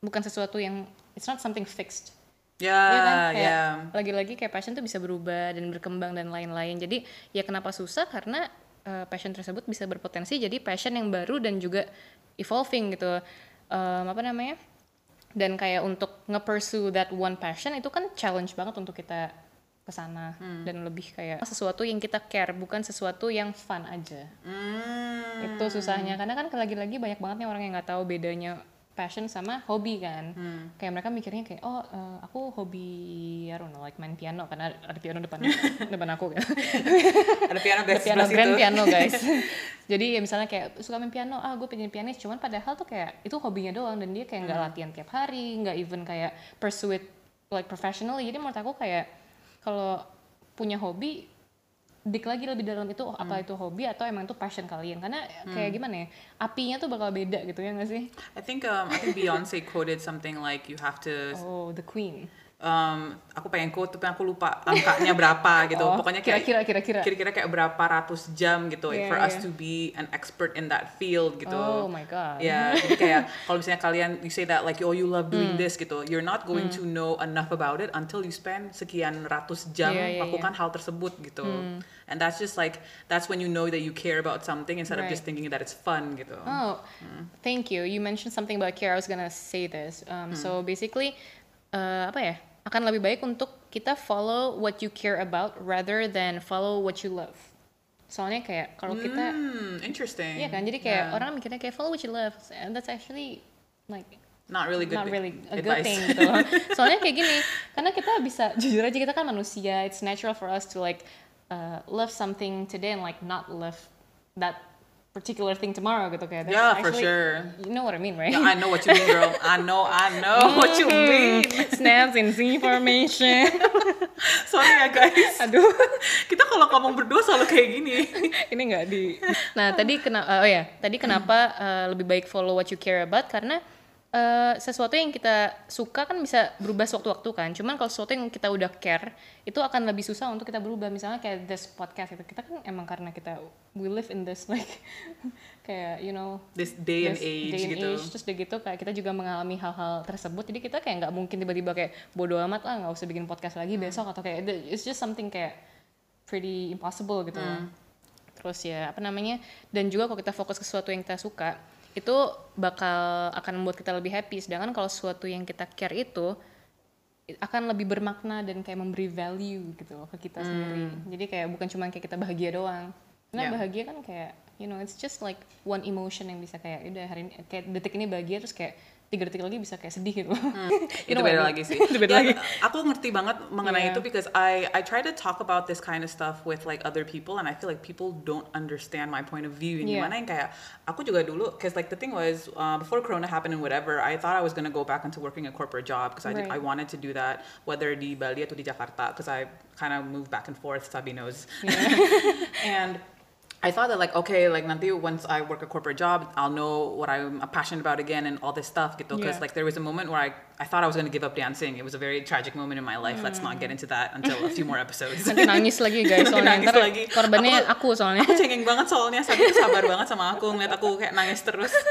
bukan sesuatu yang it's not something fixed Ya, Iya kan? Kayak ya. lagi-lagi kayak passion tuh bisa berubah dan berkembang dan lain-lain. Jadi ya kenapa susah karena uh, passion tersebut bisa berpotensi jadi passion yang baru dan juga evolving gitu. Um, apa namanya? Dan kayak untuk nge-pursue that one passion itu kan challenge banget untuk kita ke sana Hmm. dan lebih kayak sesuatu yang kita care bukan sesuatu yang fun aja Hmm. itu susahnya karena kan lagi-lagi banyak banget nih orang yang nggak tahu bedanya passion sama hobi kan. Hmm. kayak mereka mikirnya kayak oh eh, aku hobi I don't know like main piano karena ada piano depan depan aku kan. Ada piano guys piano grand situ. piano guys. Jadi ya misalnya kayak suka main piano? Ah gue pengen pianis. Cuman padahal tuh kayak itu hobinya doang dan dia kayak nggak Hmm. latihan tiap hari nggak even kayak pursue it like professionally. Jadi menurut aku kayak kalau punya hobi dik lagi lebih dalam itu oh, Hmm. apa itu hobi atau emang itu passion kalian? Karena kayak gimana ya apinya tuh bakal beda gitu ya nggak sih? I think um, I think Beyonce quoted something like you have to oh the queen um, aku pengen quote tapi aku lupa angkanya berapa gitu. Oh, Pokoknya kayak kira-kira kira-kira kira-kira kayak berapa ratus jam gitu Iya, for us iya. to be an expert in that field gitu. oh my god Ya, jadi kayak kalau misalnya kalian you say that like oh you love doing this gitu, you're not going to know enough about it until you spend sekian ratus jam Iya, iya, lakukan hal tersebut gitu. And that's just like that's when you know that you care about something instead of Right. just thinking that it's fun gitu. Oh, thank you. You mentioned something about care. I was gonna say this. Um, So basically, uh, apa ya? Akan lebih baik untuk kita follow what you care about rather than follow what you love. Soalnya kayak kalau kita, Hmm, interesting. iya kan? Jadi kayak Yeah. orang mikirnya kayak follow what you love, and that's actually like not really good not really a good advice. thing gitu. Soalnya kayak gini, karena kita bisa jujur aja kita kan manusia, it's natural for us to like uh, love something today and like not love that particular thing tomorrow gitu kayak. Yeah, for actually- sure. You know what I mean, right? Yeah, I know what you mean, girl. I know, I know what you mean. Snaps in Z formation. Sorry ya guys. Aduh, Kita kalau ngomong berdua selalu kayak gini. ini nggak di. Nah tadi kena, oh ya, tadi kenapa uh, lebih baik follow what you care about karena uh, sesuatu yang kita suka kan bisa berubah sewaktu-waktu kan. Cuman kalau sesuatu yang kita udah care itu akan lebih susah untuk kita berubah. Misalnya kayak this podcast itu kita kan emang karena kita we live in this like kayak you know This day and this age day and gitu. age, terus udah gitu kayak kita juga mengalami hal-hal tersebut jadi kita kayak nggak mungkin tiba-tiba kayak bodo amat lah nggak usah bikin podcast lagi besok atau kayak it's just something kayak pretty impossible gitu terus ya apa namanya dan juga kalau kita fokus ke sesuatu yang kita suka itu bakal akan membuat kita lebih happy. Sedangkan kalau sesuatu yang kita care itu akan lebih bermakna dan kayak memberi value gitu loh ke kita sendiri. Jadi kayak bukan cuma kayak kita bahagia doang. Karena Yeah. bahagia kan kayak you know it's just like one emotion yang bisa kayak udah hari ini kayak detik ini bahagia terus kayak tiga detik lagi bisa kayak sedih gitu You itu beda lagi sih. itu beda Ya, lagi Aku ngerti banget mengenai Yeah. itu because I I try to talk about this kind of stuff with like other people and I feel like people don't understand my point of view. Yang Yeah. gimana yang kayak aku juga dulu because like the thing was uh, before Corona happened and whatever, I thought I was gonna go back into working a corporate job because I did, Right. I wanted to do that whether di Bali atau di Jakarta because I kind of moved back and forth. Sabi knows. and I thought that like okay like nanti once I work a corporate job I'll know what I'm passionate about again and all this stuff gitu because Yeah. like there was a moment where I I thought I was gonna give up dancing. It was a very tragic moment in my life. Let's not get into that until a few more episodes. Nanti nangis lagi guys soalnya. nangis lagi. korbannya aku, soalnya. aku cengeng banget soalnya. Tuh sabar banget sama aku. Ngeliat aku kayak nangis terus.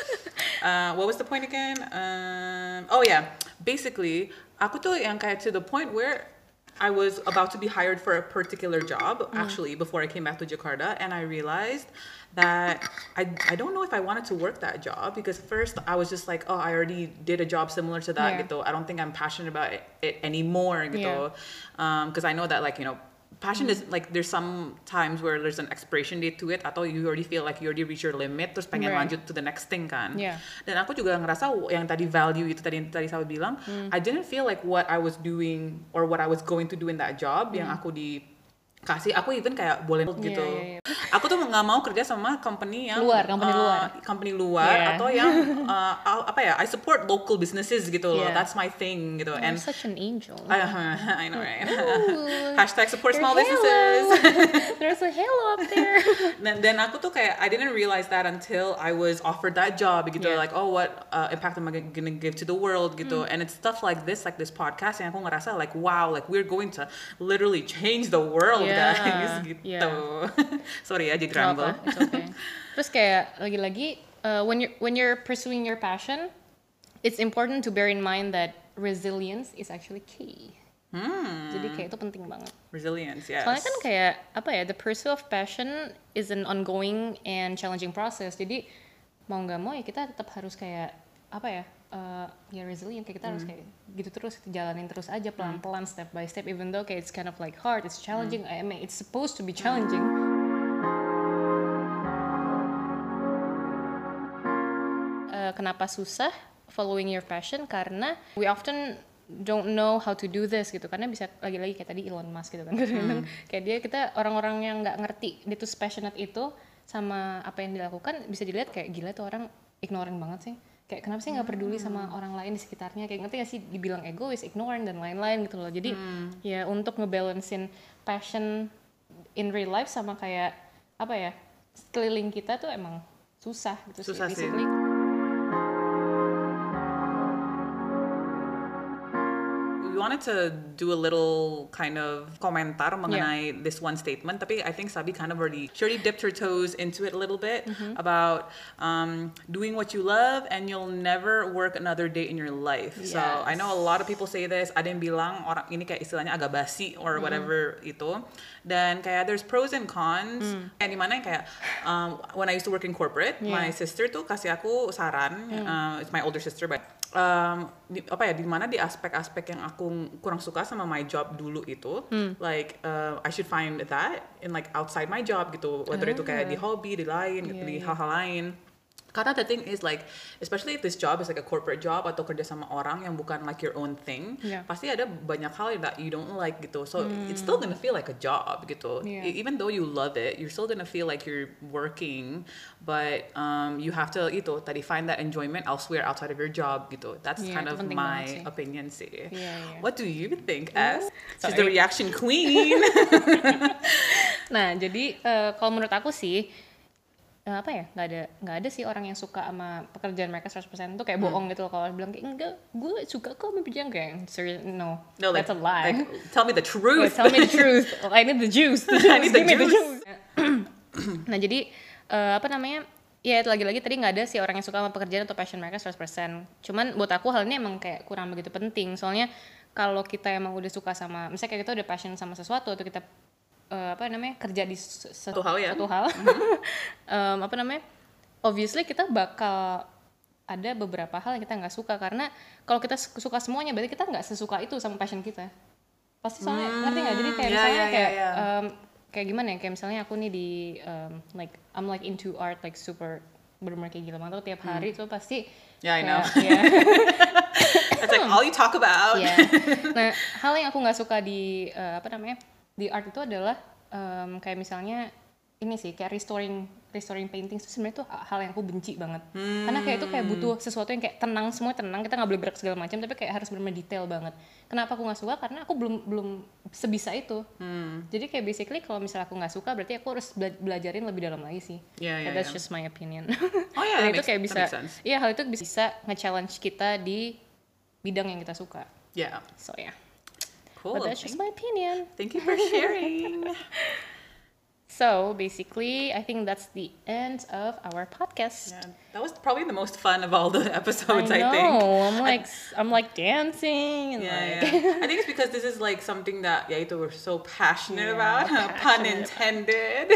Uh, what was the point again? Um, oh yeah. Basically aku tuh yang kayak to the point where I was about to be hired for a particular job mm. actually before I came back to Jakarta and I realized that I, I don't know if I wanted to work that job because first I was just like oh I already did a job similar to that Yeah. gitu I don't think I'm passionate about it, it anymore gitu Yeah. Um, because I know that like you know passion is like there's some times where there's an expiration date to it atau you already feel like you already reach your limit terus pengen Right. lanjut to the next thing kan Yeah. dan aku juga ngerasa yang tadi value itu tadi yang tadi saya bilang I didn't feel like what I was doing or what I was going to do in that job yang aku dikasih aku even kayak boleh gitu iya, iya. aku tuh nggak mau kerja sama company yang Luar, company uh, luar. company luar Yeah. atau yang uh, apa ya I support local businesses gitu loh Yeah. that's my thing gitu I'm and such an angel I, I know right hashtag support small businesses there's a halo up there dan, dan aku tuh kayak I didn't realize that until I was offered that job gitu Yeah. like oh what uh, impact am I gonna give to the world gitu Hmm. and it's stuff like this like this podcast yang aku ngerasa like wow like we're going to literally change the world Yeah, guys gitu yeah. sorry ya jadi ramble okay. Terus kayak lagi-lagi uh, when you when you're pursuing your passion, it's important to bear in mind that resilience is actually key. Jadi kayak itu penting banget. resilience yes Soalnya kan kayak apa ya, the pursuit of passion is an ongoing and challenging process. Jadi mau nggak mau ya kita tetap harus kayak apa ya, uh, ya resilient kayak kita harus kayak gitu terus jalanin terus aja pelan-pelan step by step even though kayak it's kind of like hard it's challenging. I mean it's supposed to be challenging. Uh, kenapa susah following your passion? Karena we often don't know how to do this gitu. Karena bisa lagi-lagi kayak tadi Elon Musk gitu kan. Kadang kayak dia kita orang-orang yang nggak ngerti dia tuh passionate itu sama apa yang dilakukan bisa dilihat kayak gila tuh orang ignorant banget sih kayak kenapa sih nggak peduli sama orang lain di sekitarnya? Kayak ngerti gak sih? Dibilang egois ignorant dan lain-lain gitu loh. Jadi ya untuk ngebalancein passion in real life sama kayak apa ya sekeliling kita tuh emang susah gitu Susah sih. we wanted to do a little kind of komentar mengenai this one statement, tapi I think Sabi kind of already, she already dipped her toes into it a little bit about um, doing what you love and you'll never work another day in your life. So I know a lot of people say this. Ada yang bilang orang ini kayak istilahnya agak basi or whatever itu. Dan kayak there's pros and cons. Kayak di mana yang kayak um, when I used to work in corporate, my sister tuh kasih aku saran. uh, it's my older sister, but um, di, apa ya di mana di aspek-aspek yang aku kurang suka sama my job dulu itu like uh, I should find that in like outside my job gitu. Whether itu kayak di hobi di lain gitu, di hal-hal lain karena the thing is like especially if this job is like a corporate job atau kerja sama orang yang bukan like your own thing Yeah. pasti ada banyak hal that you don't like gitu so it's still gonna feel like a job gitu Yeah. E- even though you love it you're still gonna feel like you're working but um, you have to itu tadi find that enjoyment elsewhere outside of your job gitu that's Yeah, kind of my sih. opinion sih Iya, iya. what do you think as she's the reaction queen Nah, jadi eh, kalau menurut aku sih eh, apa ya nggak ada nggak ada sih orang yang suka sama pekerjaan mereka 100% tuh kayak Hmm. bohong gitu loh kalau bilang kayak enggak gue suka kok sama pekerjaan kayak serious no, no like, that's a lie. like tell me the truth. Tell me the truth. I need the juice. I need the Give me juice. nah jadi eh, apa namanya ya itu lagi-lagi tadi nggak ada sih orang yang suka sama pekerjaan atau passion mereka 100% cuman buat aku hal ini emang kayak kurang begitu penting. Soalnya kalau kita emang udah suka sama misalnya kayak kita udah passion sama sesuatu atau kita eh, apa namanya kerja di Satu hal ya. satu hal. Em, apa namanya obviously kita bakal ada beberapa hal yang kita nggak suka. Karena kalau kita su- suka semuanya berarti kita nggak sesuka itu sama passion kita. Pasti soalnya ngerti nggak? Jadi kayak ya, misalnya ya, ya, kayak ya. em, kayak gimana ya? Kayak misalnya aku nih di em, like I'm like into art like super bener-bener kayak gila banget tuh tiap hari tuh pasti Yeah, I know. kayak- ya. That's like all you talk about. Iya. Nah, hal yang aku nggak suka di eh, apa namanya di art itu adalah em, kayak misalnya ini sih kayak restoring restoring painting itu sebenarnya tuh hal yang aku benci banget. Karena kayak itu kayak butuh sesuatu yang kayak tenang semua tenang kita nggak boleh berak segala macam tapi kayak harus benar detail banget. Kenapa aku nggak suka? Karena aku belum belum sebisa itu. Jadi kayak basically kalau misalnya aku nggak suka berarti aku harus bela- belajarin lebih dalam lagi sih. Yeah, yeah, that's yeah. just my opinion. Oh, yeah, Dan itu kayak bisa, iya hal itu bisa nge-challenge kita di bidang yang kita suka. yeah So yeah. Cool But that's just my opinion. thank you for sharing So basically, I think that's the end of our podcast. Yeah, that was probably the most fun of all the episodes. I I, know. think. I'm like, I'm like dancing and Yeah, like. yeah. I think it's because this is like something that yeah, itu we're so passionate Yeah, about. Pun passionate intended.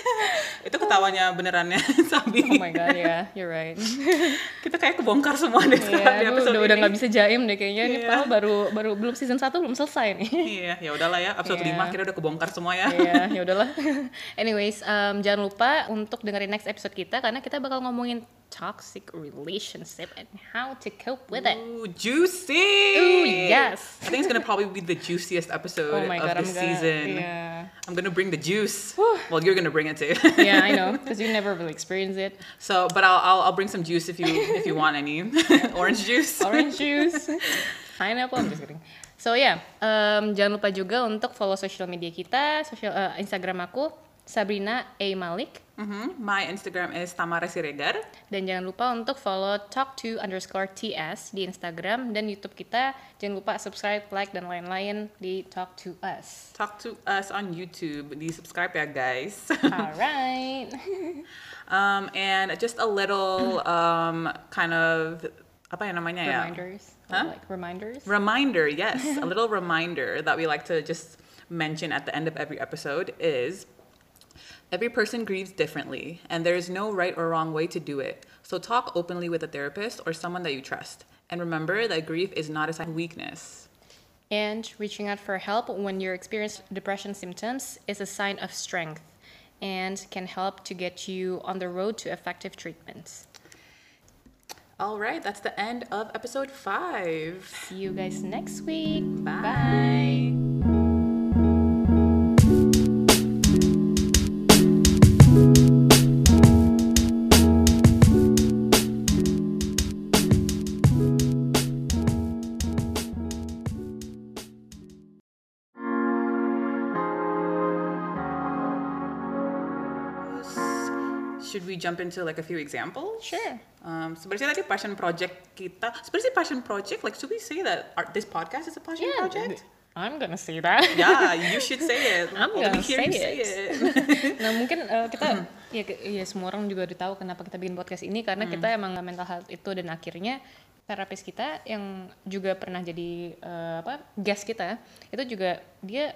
itu ketawanya benerannya Sabi. Oh my god, yeah, you're right. Kita kayak kebongkar semua deh Iya, sekarang di episode udah udah ini. nggak bisa jaim deh kayaknya. Ini Iya. padahal baru baru belum season 1 belum selesai nih. Iya, ya udahlah ya. Episode Iya. 5 kira udah kebongkar semua ya. Iya, ya udahlah. Anyways, um, jangan lupa untuk dengerin next episode kita karena kita bakal ngomongin toxic relationship and how to cope with it. Ooh, juicy. Ooh, yes. I think it's gonna probably be the juiciest episode Oh my of god, the I'm gonna. season. Yeah. I'm gonna bring the juice. well, you're gonna bring it too. yeah, I know, because you never really experience it. So, but I'll, I'll I'll bring some juice if you if you want any orange juice. Orange juice, pineapple, I'm just kidding. So yeah, um, jangan lupa juga untuk follow social media kita, social uh, Instagram aku Sabrina A Malik, Mhm. My Instagram is Tamara Siregar. dan jangan lupa untuk follow talk to underscore ts di Instagram dan YouTube kita. Jangan lupa subscribe, like dan lain-lain di Talk to Us. Talk to us on YouTube. Di subscribe ya guys. Alright. um, and just a little um, kind of apa ya namanya ya? reminders, Huh? like reminders. Reminder, yes, a little reminder that we like to just mention at the end of every episode is Every person grieves differently, and there is no right or wrong way to do it. So talk openly with a therapist or someone that you trust. And remember that grief is not a sign of weakness. And reaching out for help when you experience depression symptoms is a sign of strength and can help to get you on the road to effective treatments. All right, that's the end of episode five. See you guys next week. Bye. Should we jump into like a few examples? Sure. Um, sebenarnya tadi passion project kita. Sebenarnya passion project, like should we say that our, this podcast is a passion Yeah, project? I'm gonna say that. yeah, you should say it. I'm gonna hear you say say it. nah mungkin uh, kita ya, ke- ya semua orang juga udah tahu kenapa kita bikin podcast ini karena kita emang mental health itu dan akhirnya terapis kita yang juga pernah jadi uh, apa guest kita itu juga dia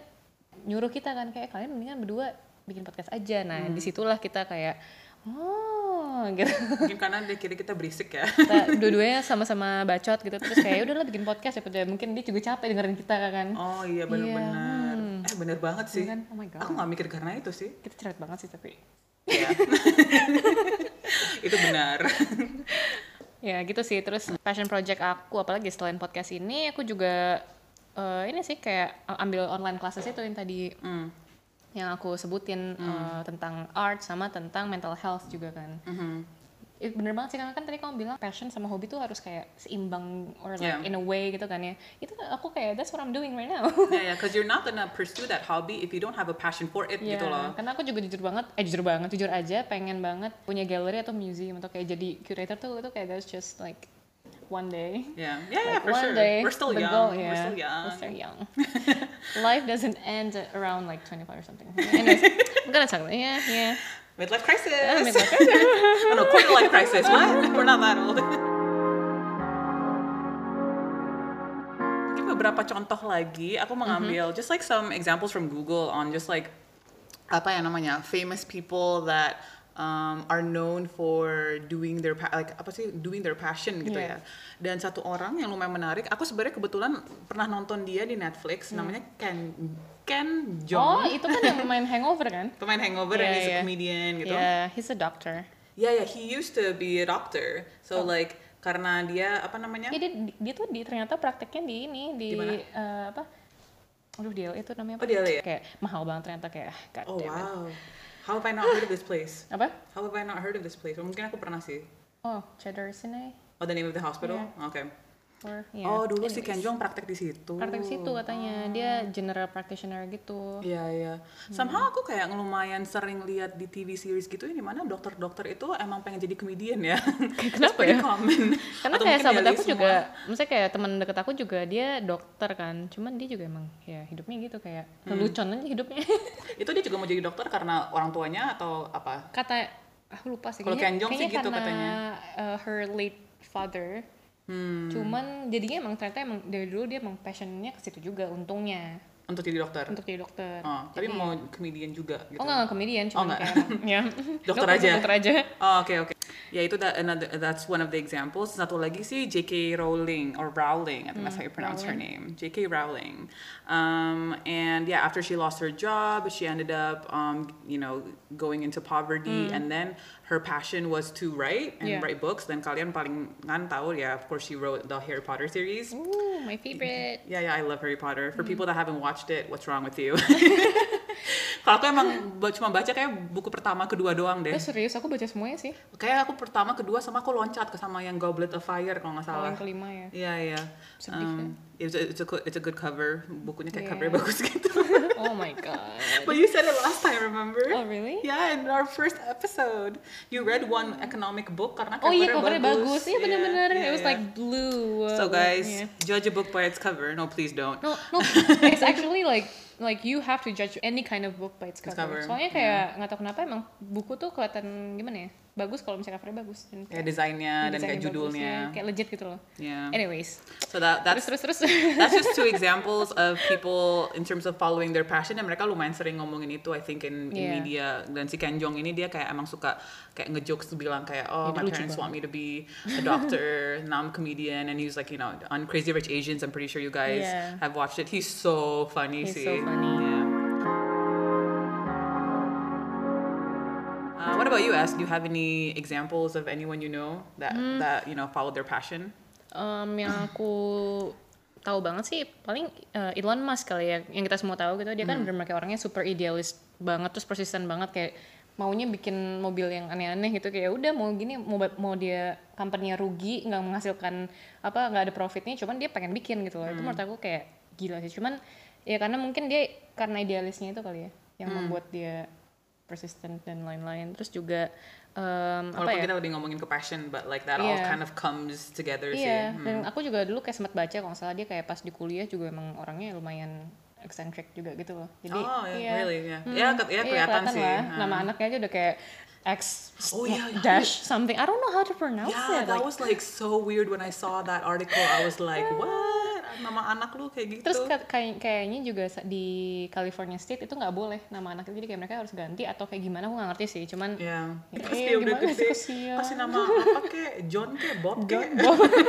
nyuruh kita kan kayak kalian mendingan berdua bikin podcast aja nah di situlah kita kayak oh gitu Mungkin karena dia kira kita berisik ya. kita dua-duanya sama-sama bacot gitu terus kayak udah lah bikin podcast ya mungkin dia juga capek dengerin kita kan Oh iya benar-benar. Eh bener banget sih. Iya kan? Oh my God. Aku nggak mikir karena itu sih. kita cerewet banget sih tapi Iya. itu benar. Ya gitu sih. Terus passion project aku apalagi selain podcast ini aku juga eh, ini sih kayak ambil online classes itu yang tadi Hmm. Yang aku sebutin eh, tentang art sama tentang mental health juga kan. Mhm. It, bener banget sih karena kan tadi kamu bilang passion sama hobi tuh harus kayak seimbang or like Yeah. in a way gitu kan ya. Itu aku kayak that's what I'm doing right now. Ya ya, because you're not gonna pursue that hobby if you don't have a passion for it Iya, gitu loh. karena aku juga jujur banget, eh jujur banget, jujur aja pengen banget punya gallery atau museum atau kayak jadi curator tuh itu kayak that's just like one day. Yeah, yeah, yeah, for one sure. day, We're still young. goal- We're still young. We're still young. Life doesn't end around like 25 or something. Anyways, I'm gonna talk about it. yeah, yeah. Midlife crisis. Uh, midlife oh no, quarter life crisis. What? We're not that old. Beberapa contoh lagi. Aku mengambil just like some examples from Google on just like apa ya namanya famous people that um, are known for doing their like apa sih doing their passion gitu Yeah. ya. Dan satu orang yang lumayan menarik. Aku sebenarnya kebetulan pernah nonton dia di Netflix. Namanya Ken Ken Oh, Jeong. itu kan yang main Hangover kan? Pemain Hangover and Yeah, he's a yeah. comedian gitu. Yeah, he's a doctor. Yeah, yeah, he used to be a doctor. So Oh. like karena dia apa namanya? Ya dia, dia tuh di ternyata prakteknya di ini di eh, apa? Aduh dia itu namanya Oh, apa? DLA ya? Kayak mahal banget ternyata kayak ah, god Oh it. How have I not heard of this place? Apa? How have I not heard of this place? Mungkin aku pernah sih. Oh, Cheddar Sinai Oh, the name of the hospital? Yeah. Okay. Or yeah. Oh, dulu si Anyways. Ken Jeong praktek di situ. praktek situ katanya dia general practitioner gitu Iya, iya. Somehow aku kayak lumayan sering lihat di TV series gitu ya, di mana dokter-dokter itu emang pengen jadi komedian ya. Kenapa ya? common. karena Atau kayak sahabat aku semua. juga maksudnya kayak teman deket aku juga dia dokter kan cuman dia juga emang ya hidupnya gitu kayak Hmm. lelucon aja hidupnya Itu dia juga mau jadi dokter karena orang tuanya atau apa? kata aku lupa sih Kalau kayaknya, Ken Jeong sih gitu karena, katanya. uh, her late father Hmm. cuman jadinya emang ternyata emang dari dulu dia emang passionnya ke situ juga untungnya Untuk jadi dokter. untuk jadi dokter Oh, tapi Jadi- mau komedian juga gitu. oh nggak nggak komedian kayak emang- ya Dokter aja. dokter aja Oh, oke oke. Ya itu that another that's one of the examples. Satu lagi sih J.K. Rowling or Rowling, I think that's how you pronounce her name. J.K. Rowling. Um, and yeah, after she lost her job, she ended up um, you know going into poverty, and then her passion was to write and Yeah. write books. Dan kalian paling kan tahu ya, of course she wrote the Harry Potter series. Ooh, my favorite Yeah, yeah, I love Harry Potter. For mm-hmm. people that haven't watched it, what's wrong with you? Kalau aku emang cuma baca kayak buku pertama kedua doang deh. Oh serius, aku baca semuanya sih. Kayak aku pertama, kedua sama aku loncat ke sama yang Goblet of Fire kalau nggak salah. yang kelima ya. Iya iya. Sedih kan? it's, a, it's a co- it's a good cover. Bukunya kayak Yeah. covernya bagus gitu. Oh my god. But you said it last time, remember? Oh really? Yeah, in our first episode, you read one economic book karena Oh iya, covernya covernya bagus. Iya Yeah, bener-bener. yeah, It was yeah. like blue. So guys, yeah. judge a book by its cover. No, please don't. No, no, it's actually like like you have to judge any kind of book by its cover. cover, Soalnya kayak nggak tahu kenapa emang buku tuh kelihatan gimana ya? Bagus kalau misalnya covernya bagus. Dan kayak desainnya dan desainnya kayak bagus, judulnya ya, kayak legit gitu loh. yeah Anyways, so that terus that's terus terus. that's just two examples of people in terms of following their passion dan mereka lumayan sering ngomongin itu I think in, in Yeah. media dan si Ken Jeong ini dia kayak emang suka kayak ngejokes bilang kayak oh Dia my parents banget. want me to be a doctor now I'm a comedian and he's like you know on Crazy Rich Asians I'm pretty sure you guys Yeah. have watched it he's so funny He's see so funny. yeah. Uh, what about you, Ask? Do you have any examples of anyone you know that Hmm. that you know followed their passion? Um, yang aku tahu banget sih paling uh, Elon Musk kali ya yang kita semua tahu gitu. Dia kan bener kayak orangnya super idealis banget terus persisten banget kayak maunya bikin mobil yang aneh-aneh gitu. Kayak udah mau gini mau mau dia company-nya rugi nggak menghasilkan apa nggak ada profitnya cuman dia pengen bikin gitu loh. Itu menurut aku kayak gila sih. Cuman ya karena mungkin dia karena idealisnya itu kali ya yang membuat dia persisten dan lain-lain terus juga um, apa ya kita udah ngomongin ke passion, but like that all Iya. kind of comes together Iya, sih. dan aku juga dulu kayak sempat baca kalau salah dia kayak pas di kuliah juga emang orangnya lumayan eccentric juga gitu loh. Jadi oh, yeah, iya. really, yeah. Hmm, Ya, ke- ya kelihatan sih. lah. Hmm. Nama anaknya aja udah kayak X Oh, iya, iya. dash something. I don't know how to pronounce Yeah, it. that like- was like so weird when I saw that article. I was like, what? Nama anak lu kayak gitu? Terus ka- kayak kayaknya juga di California State itu nggak boleh nama anak itu jadi kayak mereka harus ganti atau kayak gimana aku nggak ngerti sih. Cuman Ya, Ya, pas iya, dia udah gede, kasih nama apa kek? John kek? Bob kek?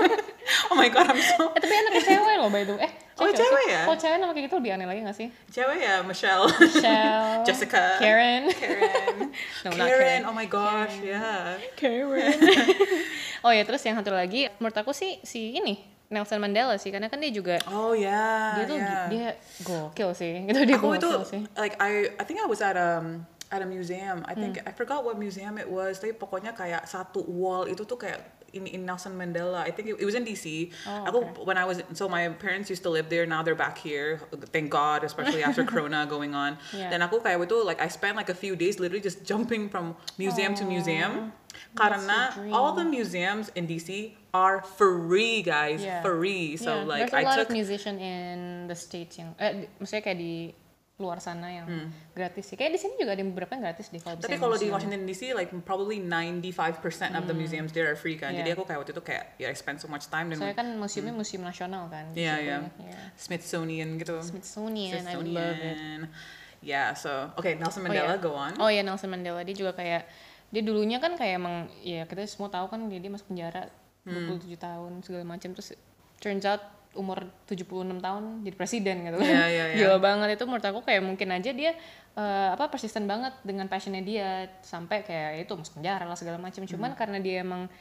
oh my god, I'm so... eh tapi anaknya cewek loh by the way. Eh, Oh, cewek sih? ya? Kalau cewek nama kayak gitu lebih aneh lagi gak sih? Cewek ya, Michelle. Michelle, Jessica. Karen. Karen. No, not Karen, Karen. oh my gosh, yeah. Karen. oh ya terus yang satu lagi menurut aku sih si ini Nelson Mandela sih karena kan dia juga Oh yeah, dia tuh yeah. dia gokil sih gitu dia Aku itu gokil sih like I I think I was at um at a museum. I think Hmm. I forgot what museum it was. Tapi pokoknya kayak satu wall itu tuh kayak in, in Nelson Mandela. I think it, it was in DC. Oh, okay. when I was so my parents used to live there. Now they're back here. Thank God, especially after Corona going on. Yeah. Dan aku kayak itu like I spent like a few days literally just jumping from museum to museum. Karena all the museums in DC are free, guys. Yeah. Free. So Yeah, like there's a I lot took of musician in the states yang eh di- maksudnya kayak di luar sana yang gratis sih kayak di sini juga ada beberapa yang gratis deh kalau Hmm. Tapi kalau di. Washington DC, like probably 95% of the museums there are free kan. Jadi Hmm. Yeah. aku kayak waktu itu kayak ya I spend so much time dan soalnya kan museumnya museum nasional kan Iya, situ. iya. Yeah. Smithsonian gitu. Smithsonian, I love it Yeah, so okay Nelson Oh, Mandela iya. go on. Oh ya Nelson Mandela dia juga kayak dia dulunya kan kayak emang ya kita semua tahu kan dia, dia masuk penjara Hmm. 27 tahun segala macam terus turns out umur 76 tahun jadi presiden gitu Iya, iya, iya. Gila banget itu menurut aku kayak mungkin aja dia eh, apa persisten banget dengan passionnya dia sampai kayak itu masuk penjara lah segala macam. Hmm. Cuman karena dia emang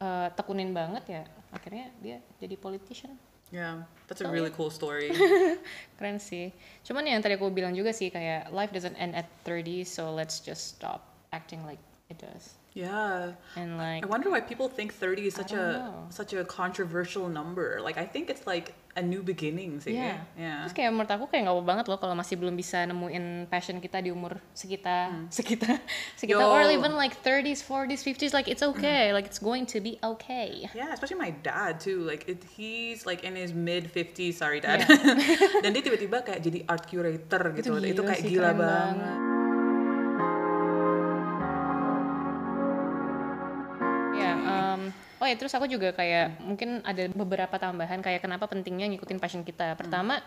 eh, tekunin banget ya akhirnya dia jadi politician. Yeah, that's a really cool story. Keren sih. Cuman yang tadi aku bilang juga sih kayak life doesn't end at 30 so let's just stop acting like it does. Yeah. And like I wonder why people think 30 is such a know. such a controversial number. Like I think it's like a new beginning sih. Iya. Yeah. Terus kayak menurut aku kayak nggak apa banget loh kalau masih belum bisa nemuin passion kita di umur sekitar sekitar sekitar Yo. or even like 30s, 40s, 50s like it's okay, like it's going to be okay. Yeah, especially my dad too. Like it, he's like in his mid 50s, sorry dad. Dan dia tiba-tiba kayak jadi art curator gitu. Itu, gila kayak sih, gila keren banget. Oh ya terus aku juga kayak mungkin ada beberapa tambahan kayak kenapa pentingnya ngikutin passion kita. Pertama,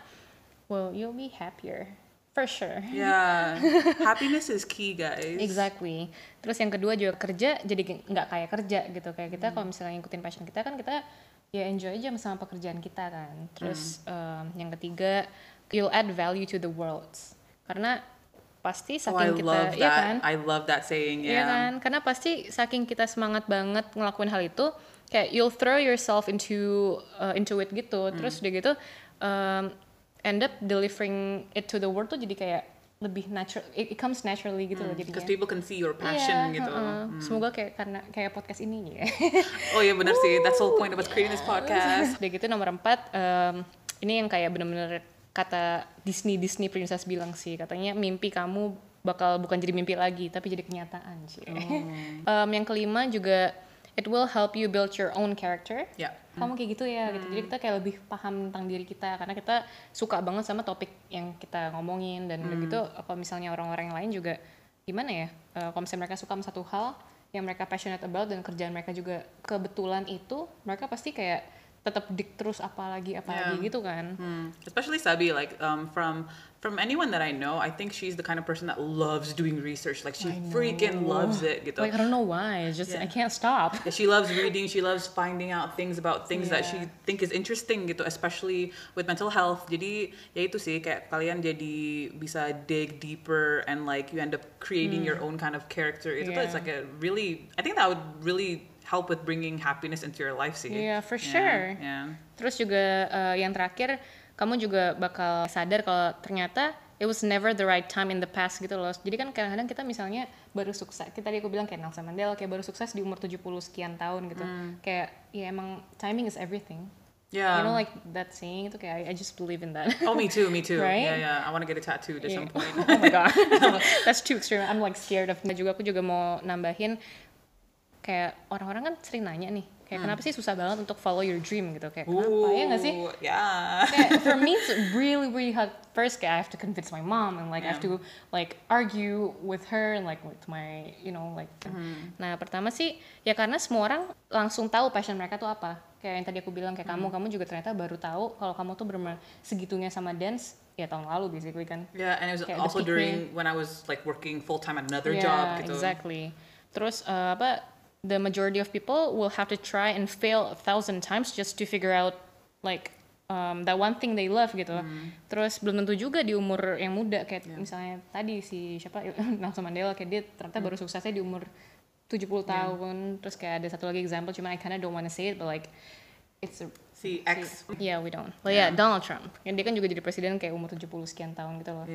well you'll be happier for sure. Yeah, happiness is key, guys. Exactly. Terus yang kedua juga kerja jadi nggak kayak kerja gitu. Kayak kita Hmm. kalau misalnya ngikutin passion kita kan kita ya enjoy aja sama pekerjaan kita kan. Terus Hmm. um, yang ketiga you'll add value to the world. Karena pasti Oh, I saking kita love ya that. kan? I love that saying. Iya Yeah. kan? Karena pasti saking kita semangat banget ngelakuin hal itu, kayak you'll throw yourself into uh, into it gitu. Terus udah gitu um, end up delivering it to the world tuh jadi kayak lebih natural it, it comes naturally gitu loh jadinya. Because people can see your passion Iya, gitu. heeh. Semoga kayak karena kayak podcast ini ya. Oh iya bener sih. That's the whole point us creating this podcast. Udah gitu nomor empat, em, ini yang kayak bener-bener kata Disney Disney Princess bilang sih, katanya mimpi kamu bakal bukan jadi mimpi lagi, tapi jadi kenyataan sih. Em, yang kelima juga it will help you build your own character. Ya. Kamu kayak gitu ya, gitu. Jadi kita kayak lebih paham tentang diri kita karena kita suka banget sama topik yang kita ngomongin dan udah gitu kalau misalnya orang-orang yang lain juga gimana ya? eh, kalau misalnya mereka suka sama satu hal yang mereka passionate about dan kerjaan mereka juga kebetulan itu, mereka pasti kayak tetap dik terus apalagi apalagi Yeah. gitu kan. Hmm. Especially Sabi, like um, from from anyone that I know, I think she's the kind of person that loves doing research. Like she freaking loves it. Gitu. Like I don't know why, it's just I Yeah. can't stop. Yeah, she loves reading. She loves finding out things about things that she Yeah. think is interesting gitu, especially with mental health. Jadi ya itu sih kayak kalian jadi bisa dig deeper and like you end up creating your own kind of character. Itu tuh it's Hmm. Yeah. like a really, I think that would really help with bringing happiness into your life sih. Yeah, for Yeah, sure. Yeah. Terus juga eh, yang terakhir, kamu juga bakal sadar kalau ternyata it was never the right time in the past gitu loh. Jadi kan kadang-kadang kita misalnya baru sukses, kita tadi aku bilang kayak Nelson Mandela kayak baru sukses di umur 70 sekian tahun gitu. Kayak ya emang timing is everything. Yeah. you know like that saying itu kayak I, I just believe in that. Oh, me too, me too. Right? Yeah, yeah. I want to get a tattoo at Yeah. some point. oh my god, that's too extreme. I'm like scared of. Nah, juga aku juga mau nambahin kayak orang-orang kan sering nanya nih, kayak kenapa sih susah banget untuk follow your dream gitu? Kayak kenapa? Ya nggak sih? Yeah. kayak for me it's really really hard. First kayak I have to convince my mom and like I have Yeah. to like argue with her and like with my you know like nah pertama sih ya karena semua orang langsung tahu passion mereka tuh apa. Kayak yang tadi aku bilang kayak kamu kamu juga ternyata baru tahu kalau kamu tuh benar segitunya sama dance ya tahun lalu basically kan. Yeah, and it was Kayak also during when I was like working full time at another yeah, job gitu. exactly. Terus uh, apa the majority of people will have to try and fail a thousand times just to figure out like um, that one thing they love gitu. Terus belum tentu juga di umur yang muda kayak misalnya tadi si siapa Nelson Mandela kayak dia ternyata baru suksesnya di umur 70 tahun. Terus kayak ada satu lagi example cuma I kinda don't wanna say it but like it's a Si X. Yeah, we don't. But yeah, Donald Trump. Yang dia kan juga jadi presiden kayak umur 70 sekian tahun gitu loh.